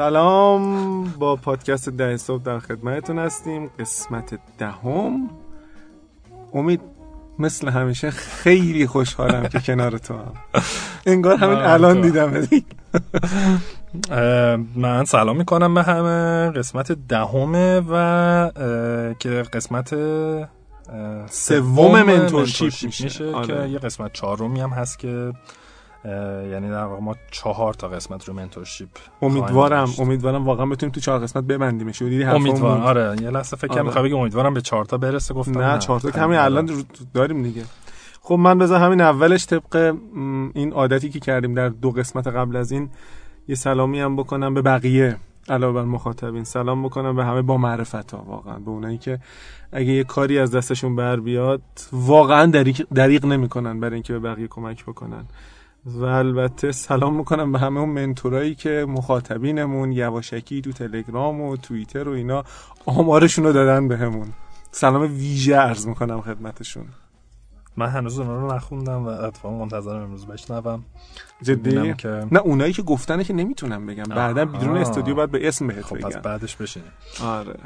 سلام. با پادکست ده صبح در خدمتتون هستیم. قسمت دهم. امید مثل همیشه خیلی خوشحالم که کنار تو هم. انگار همین الان دیدم. من سلام می‌کنم به همه. قسمت دهمه و که قسمت سوم منتورشیپ میشه, میشه آره. که یه قسمت چهارمی هم هست که یعنی در واقع ما چهار تا قسمت رو منتورشیپ امیدوارم امیدوارم واقعا بتونیم تو چهار قسمت ببندیمش. دیدی امیدوارم. آره یه لحظه فکر کنم آره. امیدوارم به چهار تا برسه گفتم نه چهار تا همین الان داریم دیگه. خب من بذار همین اولش طبق این عادتی که کردیم در دو قسمت قبل از این یه سلامی هم بکنم به بقیه علاوه بر مخاطبین. سلام بکنم به همه با معرفت ها واقعا. به اونایی که اگه یه کاری از دستشون بر بیاد واقعا دریق, دریق نمی‌کنن برای اینکه به بقیه کمک بکنن. و البته سلام می‌کنم به همه اون منتورایی که مخاطبینمون یواشکی تو تلگرام و توییتر و اینا آمارشون رو دادن بهمون. سلام ویژه عرض می‌کنم خدمتشون. من هنوز اونا رو نخوندم و اتفاقا منتظرم امروز بشنوم. جدی؟ که... نه اونایی که گفتنه که نمی‌تونم بگم. بعدا بدون استودیو باید به اسم بهت خب بگم پس بعدش بشینیم. آره.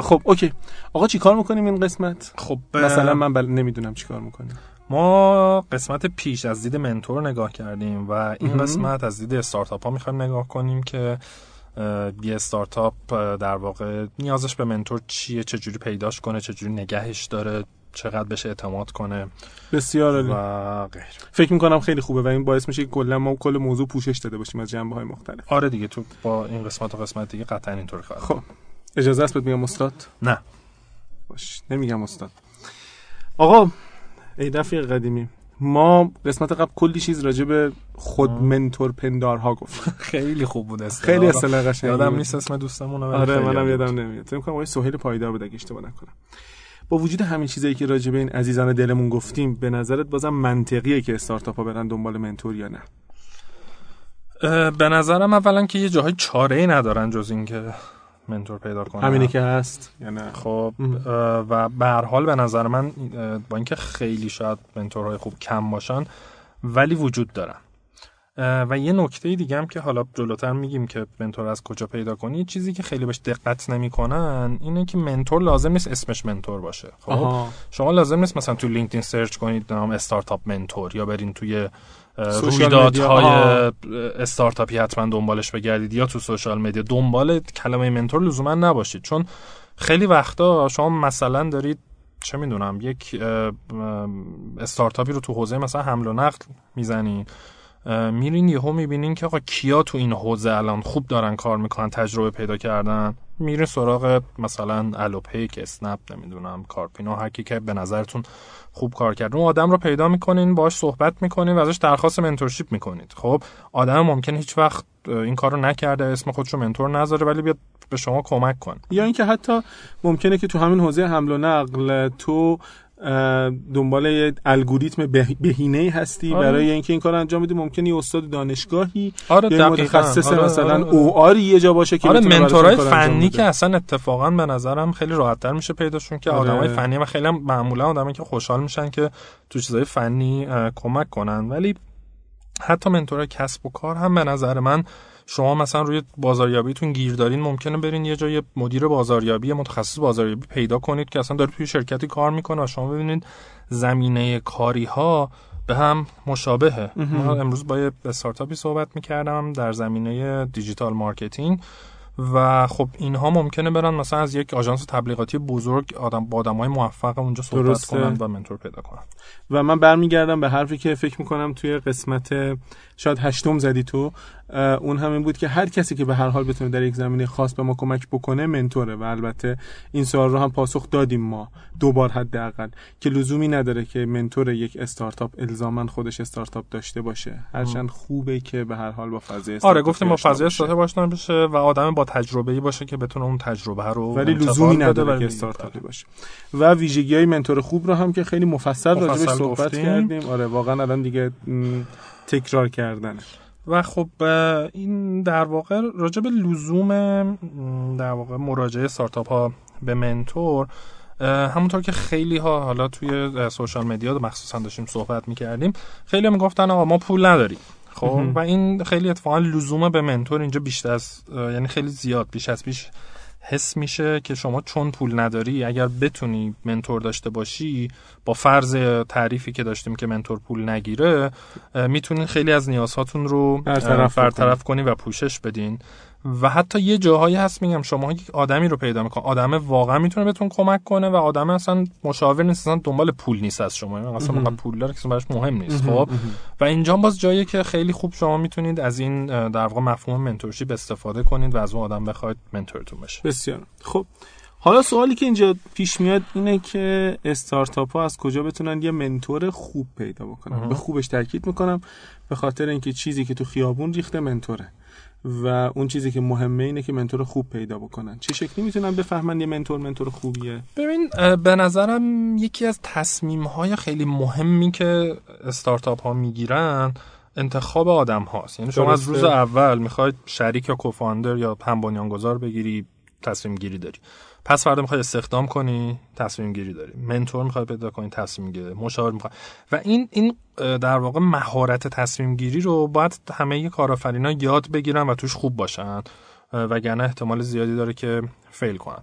خب اوکی. آقا چیکار می‌کنیم این قسمت؟ خب مثلا من بل... نمی‌دونم چیکار می‌کنیم. ما قسمت پیش از دید منتور نگاه کردیم و این قسمت از دید استارتاپ ها می‌خوایم نگاه کنیم که یه استارتاپ در واقع نیازش به منتور چیه چجوری پیداش کنه چجوری نگهش داره چقدر بشه اعتماد کنه بسیار عالی. و غیر فکر می‌کنم خیلی خوبه و این باعث میشه که کلا ما کل موضوع پوشش داده باشیم از جنبه های مختلف. آره دیگه تو با این قسمت و قسمت دیگه قطعا اینطوری خواهد خب. اجازه است بهت میگم استاد؟ نه. باش نمیگم استاد. آقا ای رفیق قدیمی. ما قسمت قبل کلی چیز راجع به خود منتور پندارها گفت. خیلی خوب بود است خیلی اصطلاح قشنگی یادم نیست اسم دوستمون آره منم یادم نمیاد. فکر کنم آقای سهیل پایدار بود اگه اشتباه نکنم. با وجود همین چیزایی که راجع به این عزیزان دلمون گفتیم به نظرت بازم منطقیه که استارتاپ ها برن دنبال منتور یا نه؟ به نظرم اولا که یه جاهای چاره ای ندارن جز اینکه mentor پیدا کنن همینه که هست. یا نه خب و به هر حال به نظر من با اینکه خیلی شاید mentor های خوب کم باشن ولی وجود دارن. و یه نکته دیگه هم که حالا جلوتر میگیم که mentor از کجا پیدا کنی چیزی که خیلی بهش دقت نمی‌کنن اینه که mentor لازم نیست اسمش mentor باشه. خب؟ شما لازم نیست مثلا تو لینکدین search کنید نام startup mentor یا برین توی رویدادهای استارتاپی حتما دنبالش بگردید یا تو سوشال مدیا. دنبال کلمه منتور لزوما نباشید چون خیلی وقتا شما مثلا دارید چه می‌دونم یک استارتاپی رو تو حوزه مثلا حمل و نقل می‌زنین میرین یهو می‌بینین که آقا کیا تو این حوزه الان خوب دارن کار می‌کنن تجربه پیدا کردن. میرین سراغ مثلا الوپیک اسنپ نمی‌دونم کارپینو هر کی که به نظرتون خوب کار کرد. اون آدم رو پیدا می‌کنین باش صحبت می‌کنین و ازش درخواست منتورشیپ می‌کنید. خب آدم ممکن هیچ وقت این کار رو نکرده اسم خودش رو منتور نذاره ولی بیاد به شما کمک کن یا اینکه حتی ممکنه که تو همین حوزه حمل و نقل تو دنبال یه الگوریتم بهینه هستی آره. برای اینکه این کار انجام بدی. ممکنه یه استاد دانشگاهی آره یا متخصص آره مثلا آره او آره یه جا باشه که آره منتورای فنی که اصلا اتفاقا به نظرم خیلی راحتتر میشه پیداشون که آره. آدمای فنی و خیلی هم معمولا آدمایی که خوشحال میشن که تو چیزای فنی کمک کنن. ولی حتی mentor ای کسب و کار هم به نظر من شما مثلا روی بازاریابیتون گیر دارین ممکنه برین یه جای مدیر بازاریابی متخصص بازاریابی پیدا کنید که اصلا داره توی شرکتی کار می‌کنه و شما ببینید زمینه کاری ها به هم مشابهه. من امروز با یه استارتاپی صحبت می‌کردم در زمینه digital marketing و خب اینها ممکنه برن مثلا از یک آژانس تبلیغاتی بزرگ آدم با آدمای موفق اونجا صحبت درسته. کنن و mentor پیدا کنن. و من برمیگردم به حرفی که فکر می‌کنم توی قسمت شاید هشتم زدی تو. اون همین بود که هر کسی که به هر حال بتونه در یک زمینه خاص به ما کمک بکنه منتوره و البته این سوال رو هم پاسخ دادیم ما دوبار حداقل که لزومی نداره که منتور یک استارتاپ الزاما خودش استارتاپ داشته باشه. هرچند خوبه که به هر حال با فضای آره گفتیم با فضای استارتاپ آشنا بشه و آدم با تجربه ای باشه که بتونه اون تجربه رو ولی لزومی نداره که استارتاپی باشه. و ویژگی های منتور خوب رو هم که خیلی مفصل راجعش صحبت کردیم. آره واقعا الان دیگه تکرار کردن و خب این در واقع راجع به لزوم در واقع مراجعه استارتاپ ها به منتور همونطور که خیلی ها حالا توی سوشال مدیا مخصوصا داشتیم صحبت می‌کردیم خیلی می‌گفتن آقا ما پول نداریم. خب و این خیلی اتفاقا لزوم به منتور اینجا بیشتر از یعنی خیلی زیاد بیش از بیش حس میشه که شما چون پول نداری اگر بتونی منتور داشته باشی با فرض تعریفی که داشتیم که منتور پول نگیره می‌تونین خیلی از نیازهاتون رو برطرف, برطرف کنی و پوشش بدین. و حتی یه جاهایی هست میگم شما یک آدمی رو پیدا می‌کنه. آدم واقعا می‌تونه بهتون کمک کنه و آدم اصلا مشاور نیست اصلا دنبال پول نیست از شما. یعنی اصلا موقع پول داره که براش مهم نیست خب؟ و اینجا باز جایی که خیلی خوب شما می‌تونید از این در واقع مفهوم منتورشیپ استفاده کنید و از اون آدم بخواید منتورتون بشه. بسیار. خب حالا سوالی که اینجا پیش میاد اینه که استارتاپ ها از کجا بتونن یه منتور خوب پیدا بکنن؟ به خوبش تاکید می‌کنم به خاطر اینکه چیزی که تو خیابون ریخته منتوره. و اون چیزی که مهمه اینه که منتور خوب پیدا بکنن. چه شکلی می‌تونن بفهمن یه منتور منتور خوبیه؟ ببین به نظرم یکی از تصمیم های خیلی مهمی که استارتاپ ها می‌گیرن انتخاب آدم هاست یعنی شما از روز اول می‌خواید شریک یا کوفاندر یا هم بنیانگذار بگیری تصمیم گیری داری. پس فردا می‌خوای استخدام کنی تصمیم گیری داری. منتور می‌خوای پیدا کنی تصمیم گیری. مشاور می‌خوای. و این این در واقع مهارت تصمیم گیری رو باید همه کارآفرینا یاد بگیرن و توش خوب باشن. وگرنه احتمال زیادی داره که فیل کنن.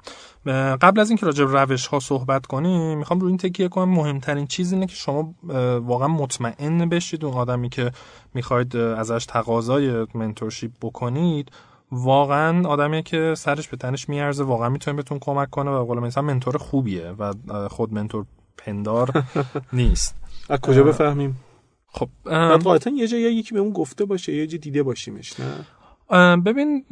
قبل از اینکه راجع به روش ها صحبت کنیم می‌خوام روی این تکیه کنم. مهمترین چیز اینه که شما واقعا مطمئن بشید اون آدمی که می‌خواید ازش تقاضای منتورشیپ بکنید واقعا آدمی که سرش به تنش میارزه واقعا می‌تونه بهتون کمک کنه و قول مثلا منتور خوبیه و خود منتور پندار نیست. از کجا بفهمیم؟ خب قاعدتا یه جایی یکی به اون گفته باشه یه جا دیده باشیمش نه؟ ببین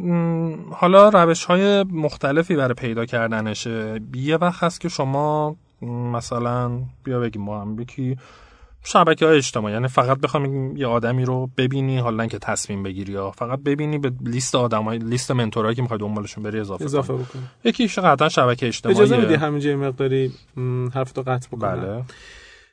حالا روش های مختلفی برای پیدا کردنشه. یه وقت هست که شما مثلا بیا بگیم ما هم بکی شبکه های اجتماعی یعنی فقط بخوام یه آدمی رو ببینی حالا که تصمیم بگیری یا فقط ببینی به لیست آدمای لیست منتورایی که می‌خوای دنبالشون بری اضافه, اضافه بکنی. یکیش قطعا شبکه اجتماعی اجازه میدی همینجا مقداری حرف تو قطع بکنم؟ بله.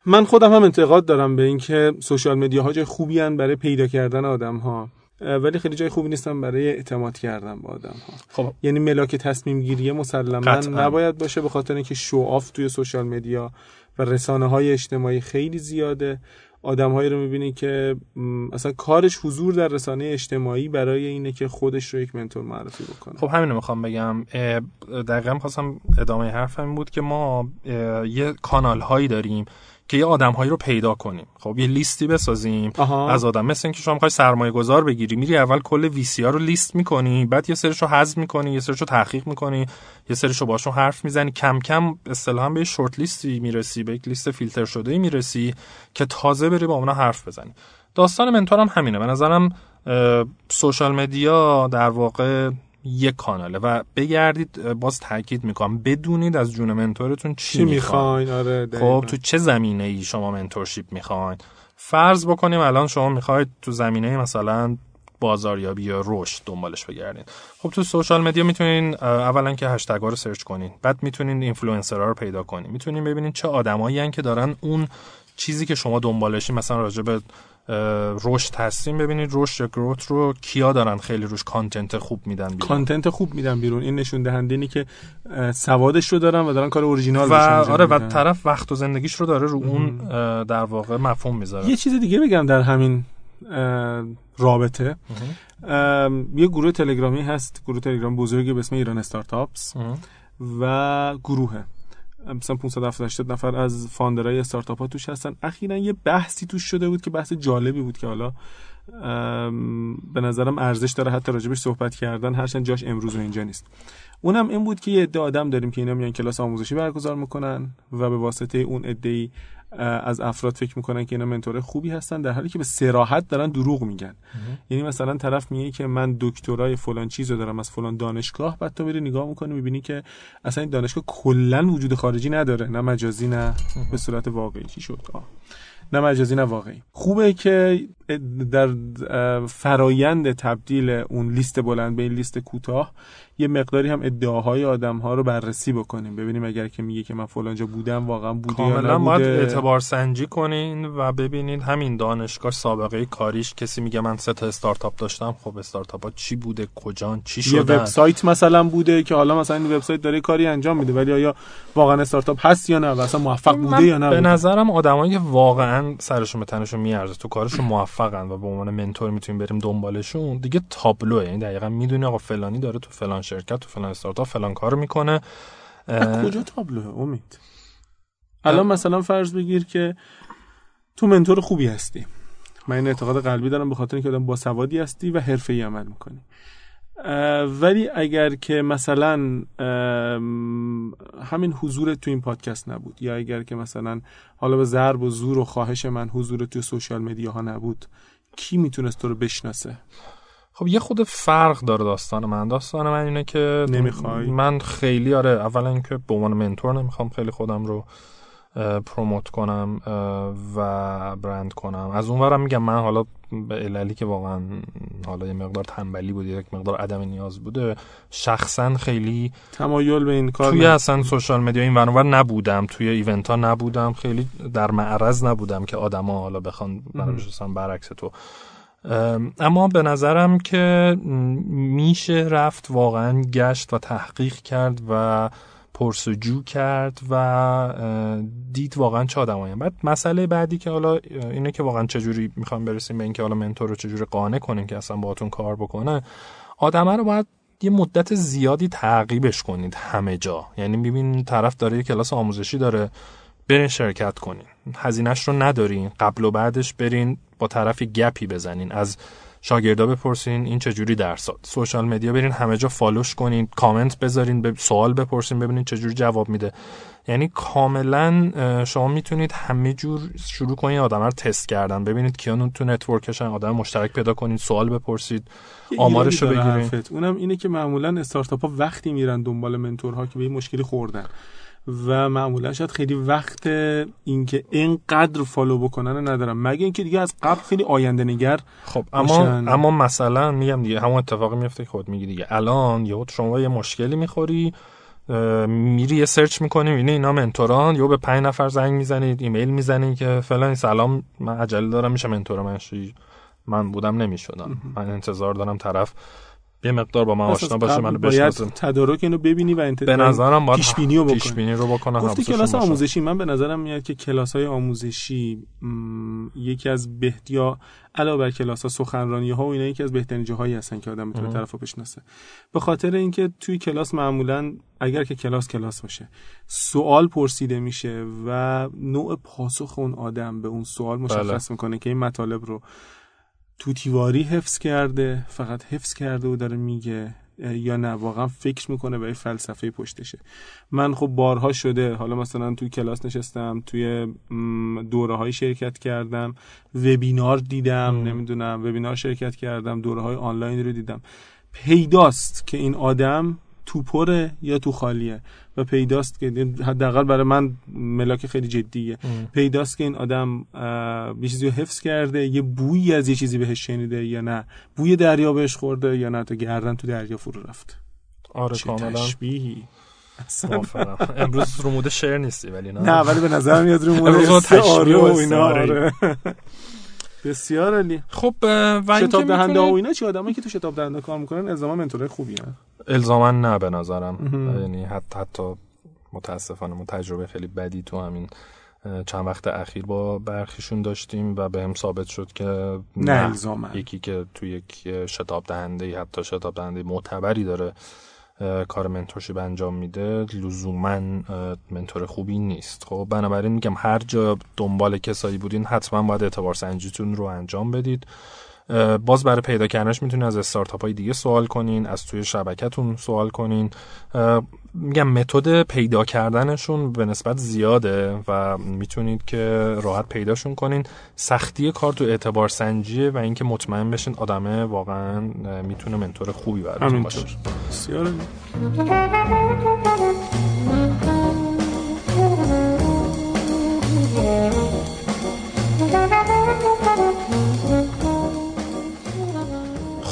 من خودم هم انتقاد دارم به اینکه social media ها جای خوبی هن برای پیدا کردن آدم ها ولی خیلی جای خوبی نیستن برای اعتماد کردن به آدم ها خب. یعنی ملاک تصمیم گیری مسلما نباید باشه به خاطر اینکه show off توی social media و رسانه های اجتماعی خیلی زیاده. آدمهایی رو می‌بینی که اصلا کارش حضور در رسانه اجتماعی برای اینه که خودش رو یک mentor معرفی بکنه. خب همین رو می‌خوام بگم. دقیقا خواستم ادامه حرفم بود که ما یه کانال هایی داریم که یه آدمهایی رو پیدا کنیم. خب یه لیستی بسازیم از آدم. مثل اینکه شما می‌خوای سرمایه گذار بگیری میری اول کل وی سی ها رو لیست می‌کنی بعد یه سرشو حذف می‌کنی یه سرشو تحقیق می‌کنی یه سرشو باشون حرف می‌زنی. کم کم اصطلاحا به شورت لیستی می‌رسی به یک لیست فیلتر شده می‌رسی که تازه بری با اونا حرف بزنی. داستان منتور هم همینه. به نظرم social media در واقع یک کاناله. و بگردید باز تاکید می‌کنم بدونید از جون mentor تون چی, چی می‌خواین؟ آره خب تو چه زمینه ای شما mentorship می‌خواین؟ فرض بکنیم الان شما می‌خواید تو زمینه مثلا بازاریابی یا رشد دنبالش بگردین. خب تو social media می‌تونین اولا که هشتگ رو search کنین. بعد می‌تونین اینفلوئنسرها رو پیدا کنین. می‌تونین ببینین چه آدمایی که دارن اون چیزی که شما دنبالشین مثلا راجع به رشد هستیم. ببینید رشد یا growth رو کیا دارن خیلی روش content خوب میدن بیرون؟ content خوب میدن بیرون. این نشون دهنده اینی که سوادش رو دارن و دارن کار اورجینال و آره و طرف وقت و زندگیش رو داره رو اون در واقع مفهوم می‌ذاره. یه چیز دیگه بگم در همین رابطه. یه گروه تلگرامی هست گروه تلگرام بزرگی به اسم ایران استارتاپس و گروهه. مثلا 570 نفر از founder ای استارتاپ ها توش هستن. اخیرا یه بحثی توش شده بود که بحث جالبی بود که حالا به نظرم ارزش داره حتی راجبش صحبت کردن. هرچند جاش امروز و اینجا نیست. اونم این بود که یه عده آدم داریم که اینا میان کلاس آموزشی برگزار می‌کنن و به واسطه اون عده از افراد فکر می‌کنن که اینا منتور خوبی هستن در حالی که به سراحت دارن دروغ میگن. یعنی مثلا طرف میگه که من دکترای فلان چیزو دارم از فلان دانشگاه بعد تو بری نگاه می‌کنی می‌بینی که اصلا این دانشگاه کلا وجود خارجی نداره. نه مجازی نه به صورت واقعی. چی شد؟ آه. نه مجازی نه واقعی. خوبه که در فرایند تبدیل اون لیست بلند به این لیست کوتاه یه مقداری هم ادعاهای آدم ها رو بررسی بکنیم. ببینیم اگر که میگه که من فلانجا بودم واقعا بوده یا نبوده. باید اعتبار سنجی کنین و ببینید همین دانشگاه سابقه کاریش. کسی میگه من سه تا استارتاپ داشتم خب استارتاپ ها چی بوده؟ کجان؟ چی شده یه وبسایت مثلا بوده که حالا مثلا این وبسایت داره کاری انجام میده ولی آیا واقعا استارتاپ هست یا نه و اصلا موفق بوده یا نه؟ به نظرم آدمایی که واقعا سرشون به تنشون میارزه تو کارشون موفق موفقن و به عنوان منتور می‌تونیم بریم دنبالشون. دیگه تابلوه یعنی دقیقا می‌دونی آقا فلانی داره تو فلان شرکت تو فلان استارتاپ فلان کار می‌کنه. کجا تابلوه؟ امید. الان مثلا فرض بگیر که تو منتور خوبی هستی. من این اعتقاد قلبی دارم به خاطر اینکه آدم با سوادی هستی و حرفه‌ای عمل می‌کنی. ولی اگر که مثلا همین حضور تو این پادکست نبود یا اگر که مثلا حالا به ضرب و زور و خواهش من حضور تو سوشال مدیا ها نبود کی می‌تونست تو رو بشناسه؟ خب یه خود فرق داره داستان من. داستان من اینه که نمی‌خوای؟ من خیلی آره اولا اینکه به عنوان منتور نمی‌خوام خیلی خودم رو پروموت کنم و برند کنم. از اونورم میگم من حالا به عللی که واقعا حالا یه مقدار تنبلی بود یک مقدار عدم نیاز بوده. شخصا خیلی تمایل به این کار توی اصلا سوشال مدیا این ورانور نبودم. توی ایونت ها نبودم. خیلی در معرض نبودم که آدما حالا بخوان برای برعکس تو. اما به نظرم که میشه رفت واقعا گشت و تحقیق کرد و پرسجو کرد و دید واقعا چه آدمایی بعد مسئله بعدی که حالا اینه که واقعا چجوری می‌خوام برسیم به اینکه حالا منتور رو چجوری قانع کنیم که اصلا باهاتون کار بکنه. آدمه رو باید یه مدت زیادی تعقیبش کنید همه جا. یعنی می‌بینید طرف داره یه کلاس آموزشی داره برین شرکت کنین. هزینهش رو ندارین. قبل و بعدش برین با طرفی گپی بزنین. از شاگردا بپرسین این چجوری درس سوشال مدیا برین همه جا فالوش کنین کامنت بذارین به سوال بپرسین ببینین چجوری جواب میده. یعنی کاملا شما می‌تونید همه جور شروع کنید آدم رو تست کردن. ببینید کیان تو network شن آدم مشترک پیدا کنید سوال بپرسید آمارش رو بگیرید اونم اینه که معمولا استارتاپ ها وقتی میرن دنبال mentor ها که به این مشکلی خوردن. و معمولا شاید خیلی وقت اینکه اینقدر follow بکنن ندارم. مگه اینکه دیگه از قبل خیلی آینده نگر خب اما اما مثلا میگم دیگه همون اتفاقی میفته که خود میگی دیگه. الان یهو شما یه مشکلی می‌خوری میری یه سرچ می‌کنی می‌بینی اینا منتوران یا به پنج نفر زنگ می‌زنید ایمیل می‌زنید که فلان سلام من عجله دارم میشه منتور من من بودم نمی‌شدم. من انتظار دارم طرف یه مقدار با من آشنا باشه منو بشناسه تدارک اینو ببینی و به نظرم باید پیش بینی رو بکنی. پیش بینی رو بکنه گفتی کلاس آموزشی. من به نظرم میاد که کلاس های آموزشی یکی از بهتیا علاوه بر کلاس ها سخنرانی ها و اینا یکی از بهترین جاهایی هستن که آدم می‌تونه طرفو بشناسه. به خاطر اینکه توی کلاس معمولا اگر که کلاس کلاس باشه سوال پرسیده میشه و نوع پاسخ اون آدم به اون سوال مشخص بله. می‌کنه که این مطالب رو توتیواری حفظ کرده فقط حفظ کرده و داره میگه یا نه واقعا فکر می‌کنه یه فلسفه پشتشه. من خب بارها شده حالا مثلا توی کلاس نشستم توی دوره های شرکت کردم وبینار دیدم نمی‌دونم وبینار شرکت کردم دوره های آنلاین رو دیدم. پیداست که این آدم تو پره یا تو خالیه و پیداست که حداقل برای من ملاک خیلی جدیه. پیداست که این آدم یه چیزی رو حفظ کرده یه بویی از یه چیزی بهش شنیده یا نه. بوی دریا بهش خورده یا نه تا گردن تو دریا فرو رفت. آره چه کاملا. تشبیهی. امروز رو مود شعر نیستی ولی نه؟ نه ولی به نظر میاد رو مود تشبیه و اینا. آره. بسیار عالی. خب و شتاب دهنده و اینا چی آدمایی که تو شتاب دهنده کار می‌کنن الزاما منتورای خوبی هن. الزاما نه به نظرم. یعنی حتی حتی متاسفانه ما تجربه خیلی بدی تو همین چند وقت اخیر با برخیشون داشتیم و به هم ثابت شد که نه الزاما. یکی که تو یک شتاب دهنده حتی شتاب دهنده معتبری داره. کار منتورشیپ انجام میده لزوما منتور خوبی نیست. خب بنابراین میگم هر جا دنبال کسایی بودین حتما باید اعتبار سنجیتون رو انجام بدید. باز برای پیدا کردنش می‌تونید از استارتاپ های دیگه سوال کنین از توی شبکتون سوال کنین. میگم متد پیدا کردنشون به نسبت زیاده و می‌تونید که راحت پیداشون کنین. سختی کار تو اعتبار سنجیه و اینکه مطمئن بشین آدمه واقعا می‌تونه منتور خوبی براتون باشه. بسیار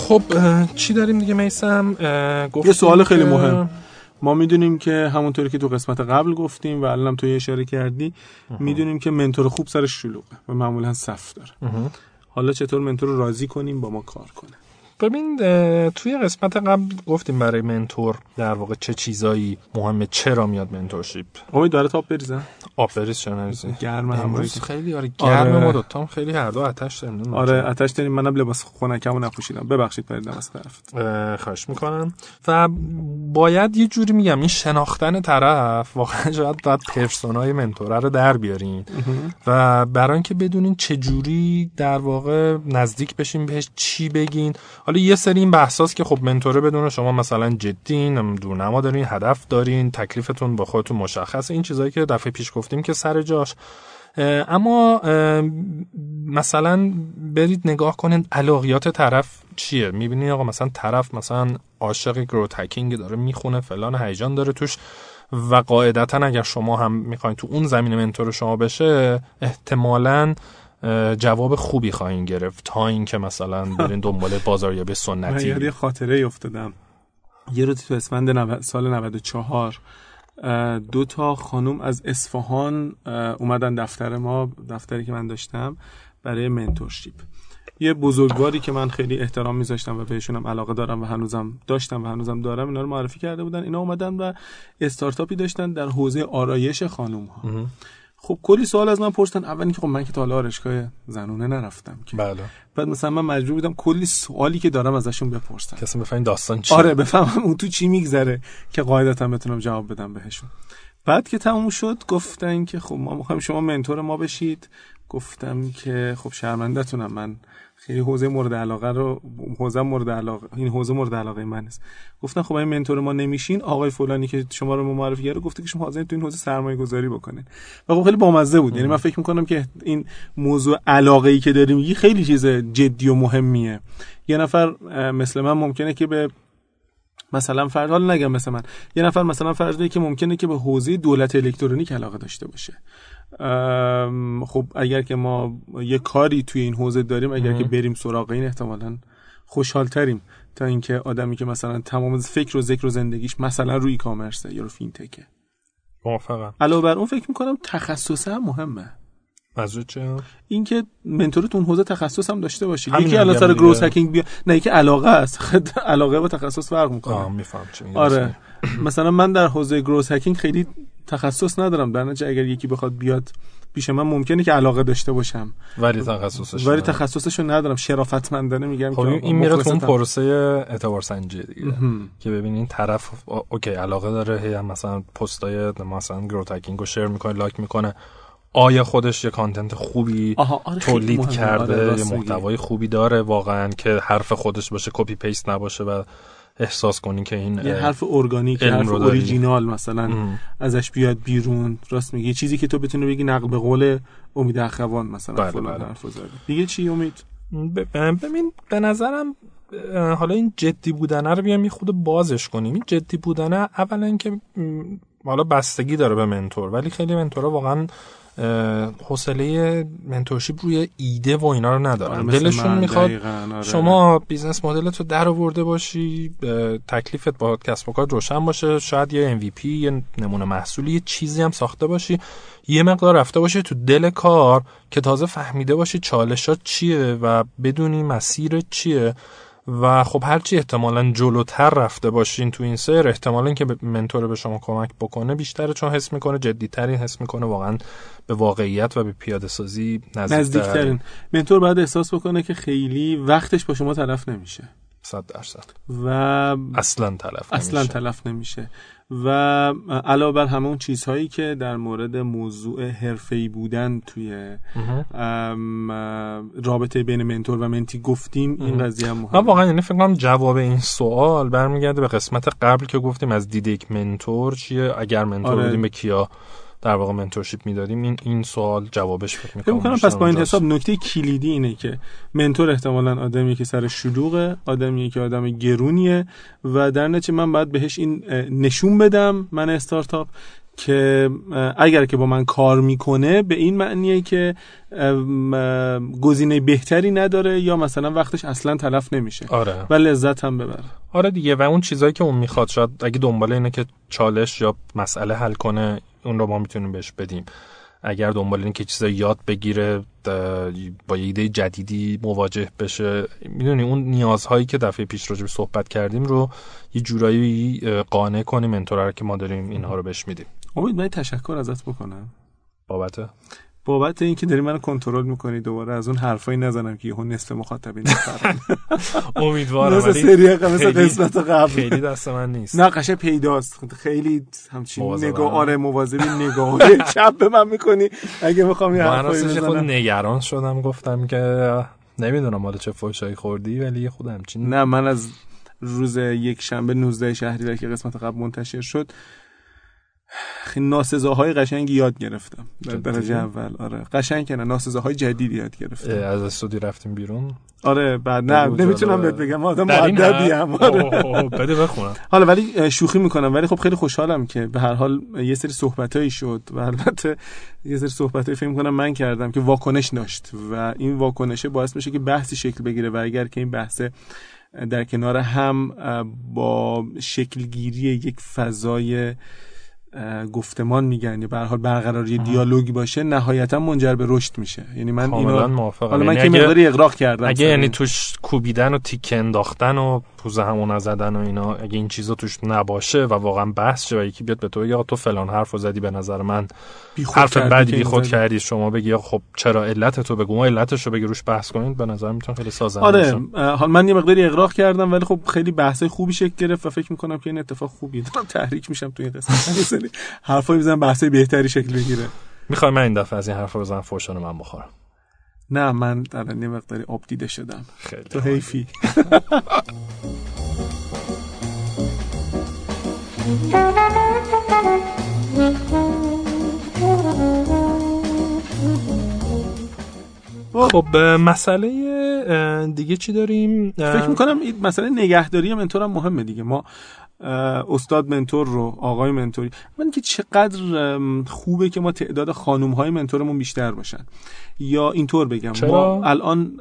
خب چی داریم دیگه میسم؟ یه سوال خیلی مهم. ما می‌دونیم که همونطوری که تو قسمت قبل گفتیم و الان تو اشاره کردی می‌دونیم که منتور خوب سرش شلوغه و معمولا صف داره. حالا چطور منتور رو راضی کنیم؟ با ما کار کنه. ببین توی قسمت قبل گفتیم برای منتور در واقع چه چیزایی مهمه چرا میاد منتورشیپ؟ امید داره تاپ بریزن آب بریز چه نریزی؟ گرم امروز خیلی آره گرم آره. ما خیلی هر دو آتش داریم آره آتش داریم. منم لباس خنکمو نپوشیدم. ببخشید پریدم از طرفت خواهش می‌کنم. و باید یه جوری میگم این شناختن طرف واقعا شاید باید پرسونای منتوره رو در بیارین. و برای اینکه بدونین چه جوری در واقع نزدیک بشین بهش چی بگین. حالا یه سری این بحثاست که خب منتوره بدونه شما مثلا جدین دورنما دارین هدف دارین تکلیفتون با خودتون مشخصه این چیزایی که دفعه پیش گفتیم که سر جاش. اما مثلا برید نگاه کنید علاقیات طرف چیه؟ می‌بینید آقا مثلا طرف مثلا عاشق گرو تکینگ داره می‌خونه فلان هیجان داره توش و قاعدتا اگر شما هم می‌خواین تو اون زمین منتور شما بشه احتمالاً جواب خوبی خواهیم گرفت تا اینکه مثلا برین دنبال بازاریابی سنتی من یه خاطره افتادم. یه روزی تو اسفند سال 94 دو تا خانوم از اصفهان اومدن دفتر ما دفتری که من داشتم برای منتورشیپ. یه بزرگواری که من خیلی احترام میذاشتم و بهشونم علاقه دارم و هنوزم داشتم و هنوزم دارم اینا رو معرفی کرده بودن. اینا اومدن و استارتاپی داشتن در حوزه آرایش خانوم ها خب کلی سوال از من پرسیدن. اول که خب من که تا حالا آرایشگاه زنونه نرفتم که. بله. بعد مثلا من مجبور بودم کلی سوالی که دارم ازشون بپرسم. کسی بفهمین داستان چیه؟ آره بفهمم اون تو چی میگذره که قاعدتا بتونم جواب بدم بهشون. بعد که تموم شد گفتن که خب ما می‌خوایم شما منتور ما بشید. گفتم که خب شرمندهتونم من خیلی حوزه مورد علاقه رو حوزه مورد علاقه این حوزه مورد علاقه من است گفتن خب این منتور ما نمیشین آقای فلانی که شما رو معرفی کرده گفته که شما حاضرین تو این حوزه سرمایه گذاری بکنین. و خب خیلی بامزه بود. یعنی من فکر می‌کنم که این موضوع علاقه ای که داریم یه خیلی چیز جدی و مهمیه. یه نفر مثل من ممکنه که به مثلا فرض حالا نگم مثل من. یه نفر مثلا فرض که ممکنه که به حوزه دولت الکترونیک علاقه داشته باشه. خب اگر که ما یه کاری توی این حوزه داریم اگر که بریم سراغ این احتمالا خوشحال تریم تا اینکه آدمی که مثلا تمام فکر و ذکر و زندگیش مثلا روی کامرسه یا رو فینتکه موافقم. علاوه بر اون فکر می‌کنم تخصص هم مهمه. از چه؟ اینکه mentor ت اون حوزه تخصص هم داشته باشی. یکی الان سر growth hacking بیا نه یکی علاقه است. علاقه با تخصص فرق می‌کنه. میفهم آره. مثلا من در حوزه growth hacking خیلی تخصص ندارم. در نتیجه اگر یکی بخواد بیاد پیش من ممکنه که علاقه داشته باشم. ولی تخصصش ولی تخصصشو ندارم. شرافتمندانه میگم خب این میره تو اون پروسه اعتبار سنجی دیگه. که ببینین طرف OK علاقه داره. هی مثلا پستای مثلا growth hacking رو share می‌کنه like می‌کنه. آیا خودش یه content خوبی آره تولید کرده آره یه محتوای خوبی داره واقعا که حرف خودش باشه copy paste نباشه و احساس کنی که این یه حرف ارگانیک حرف اوریجینال مثلا ام. ازش بیاد بیرون راست میگه چیزی که تو بتونی بگی نقل به قول امید اخوان مثلا بله فلان بله. حرف دیگه چی امید؟ ببین به نظرم حالا این جدی بودنه رو بیام یه خود بازش کنیم. این جدی بودنه اولا که حالا بستگی داره به mentor ولی خیلی mentor ا واقعا حوصله mentorship روی ایده و اینا رو ندارن آره دلشون می‌خواد آره. شما business model تو در آورده باشی تکلیفت با کسب و کار روشن باشه شاید یه MVP یه نمونه محصولی یه چیزی هم ساخته باشی یه مقدار رفته باشه تو دل کار که تازه فهمیده باشی چالشات چیه و بدونی مسیر چیه و خب هرچی احتمالا جلوتر رفته باشین تو این سر احتمالا که mentor به شما کمک بکنه بیشتره چون حس می‌کنه جدیترین حس می‌کنه واقعا به واقعیت و به پیاده سازی نزدیکترین. منتور باید احساس بکنه که خیلی وقتش با شما طرف نمیشه. صد درصد. و اصلا تلف اصلا تلف نمیشه. و علاوه بر همه اون چیزهایی که در مورد موضوع حرفه‌ای بودن توی رابطه بین منتور و منتی گفتیم این قضیه هم مهمه. واقعا یعنی فکر کنم جواب این سوال برمیگرده به قسمت قبل که گفتیم از دید یک منتور چیه؟ اگر منتور آره. بودیم به کیا؟ در واقع منتورشیپ می‌دادیم. این این سوال جوابش فکر می‌کنم کنم پس با این حساب نکته کلیدی اینه که منتور احتمالا آدمی که سر شلوغه آدمی که آدم گرونیه و در نتیجه من باید بهش این نشون بدم من استارتاپ. که اگر که با من کار می‌کنه به این معنیه که گزینه بهتری نداره یا مثلا وقتش اصلا تلف نمیشه. آره. و لذت هم ببره. آره دیگه و اون چیزایی که اون می‌خواد شاید اگه دنبال اینه که چالش یا مسئله حل کنه اون رو ما می‌تونیم بهش بدیم. اگر دنبال این که چیزا یاد بگیره با یه ایده جدیدی مواجه بشه. می‌دونی اون نیازهایی که دفعه پیش راجع صحبت کردیم رو یه جورایی قانع کنیم منتور که ما داریم اینها رو بهش میدیم. امید من تشکر ازت بکنم. بابت بابت اینکه داری منو کنترل می‌کنی دوباره از اون حرفایی نزنم که یهو نصف مخاطبین امیدوارم مثل سری مثل قسمت قبل. خیلی دست من نیست. نه قشه پیداست. خیلی همچین نگاه آره مواظبی نگاه چپ به من می‌کنی. اگه می‌خوام یه حرفایی بزنم خود نگران شدم گفتم که نمی‌دونم مال چه فوشایی خوردی ولی خود همچین نه من از روز یک شنبه 19 شهریور که قسمت قبل منتشر شد خیلی ناسزاهای قشنگی یاد گرفتم. در درجه اول. آره. قشنگ کنه ناسزاهای جدید یاد گرفتم. از استودی رفتیم بیرون. آره بعد نه نمی‌تونم بهت بگم. آدم مؤدبی ام آره. بده بخونم. حالا ولی شوخی می‌کنم. ولی خب خیلی خوشحالم که به هر حال یه سری صحبتایی شد و البته یه سری صحبتایی فکر کنم من کردم که واکنش داشت و این واکنشه باعث میشه که بحثی شکل بگیره و اگر که این بحث در کنار هم با شکلگیری یک فضای گفتمان میگن یا به حال برقراری دیالوگی باشه نهایتا منجر به رشد میشه. یعنی من اینو حالا من یعنی که مقداری اغراق کردم اگه یعنی توش کوبیدن و تیکه انداختن و پوزه همون زدن و اینا اگه این چیزا توش نباشه و واقعا بحث شه و یکی بیاد به تو بگه تو فلان حرفو زدی به نظر من. حرف بعدی بی خود کردی شما بگی خب چرا علت تو بگو؟ ما علتش رو بگی روش بحث کنید به نظر می‌تونه خیلی سازنده آره حال من یه مقداری اغراق کردم ولی خب خیلی بحث خوبی شکل گرفت و فکر می‌کنم که این اتفاق خوبیه. دارم تحریک میشم تو این قسمت. حرفای می‌زنم بحث بهتری شکل بگیره. می‌خوای من این دفعه از این حرفا بزنم فوشان من بخورم. نه من در یه مقداری آب دیده شدم. خیلی تو حیفی. خب مسئله دیگه چی داریم؟ فکر می‌کنم این مسئله نگهداری منتور هم مهمه دیگه. ما استاد منتور رو آقای منتوری من که چقدر خوبه که ما تعداد خانوم های منتورمون بیشتر باشن. یا اینطور بگم چرا؟ ما الان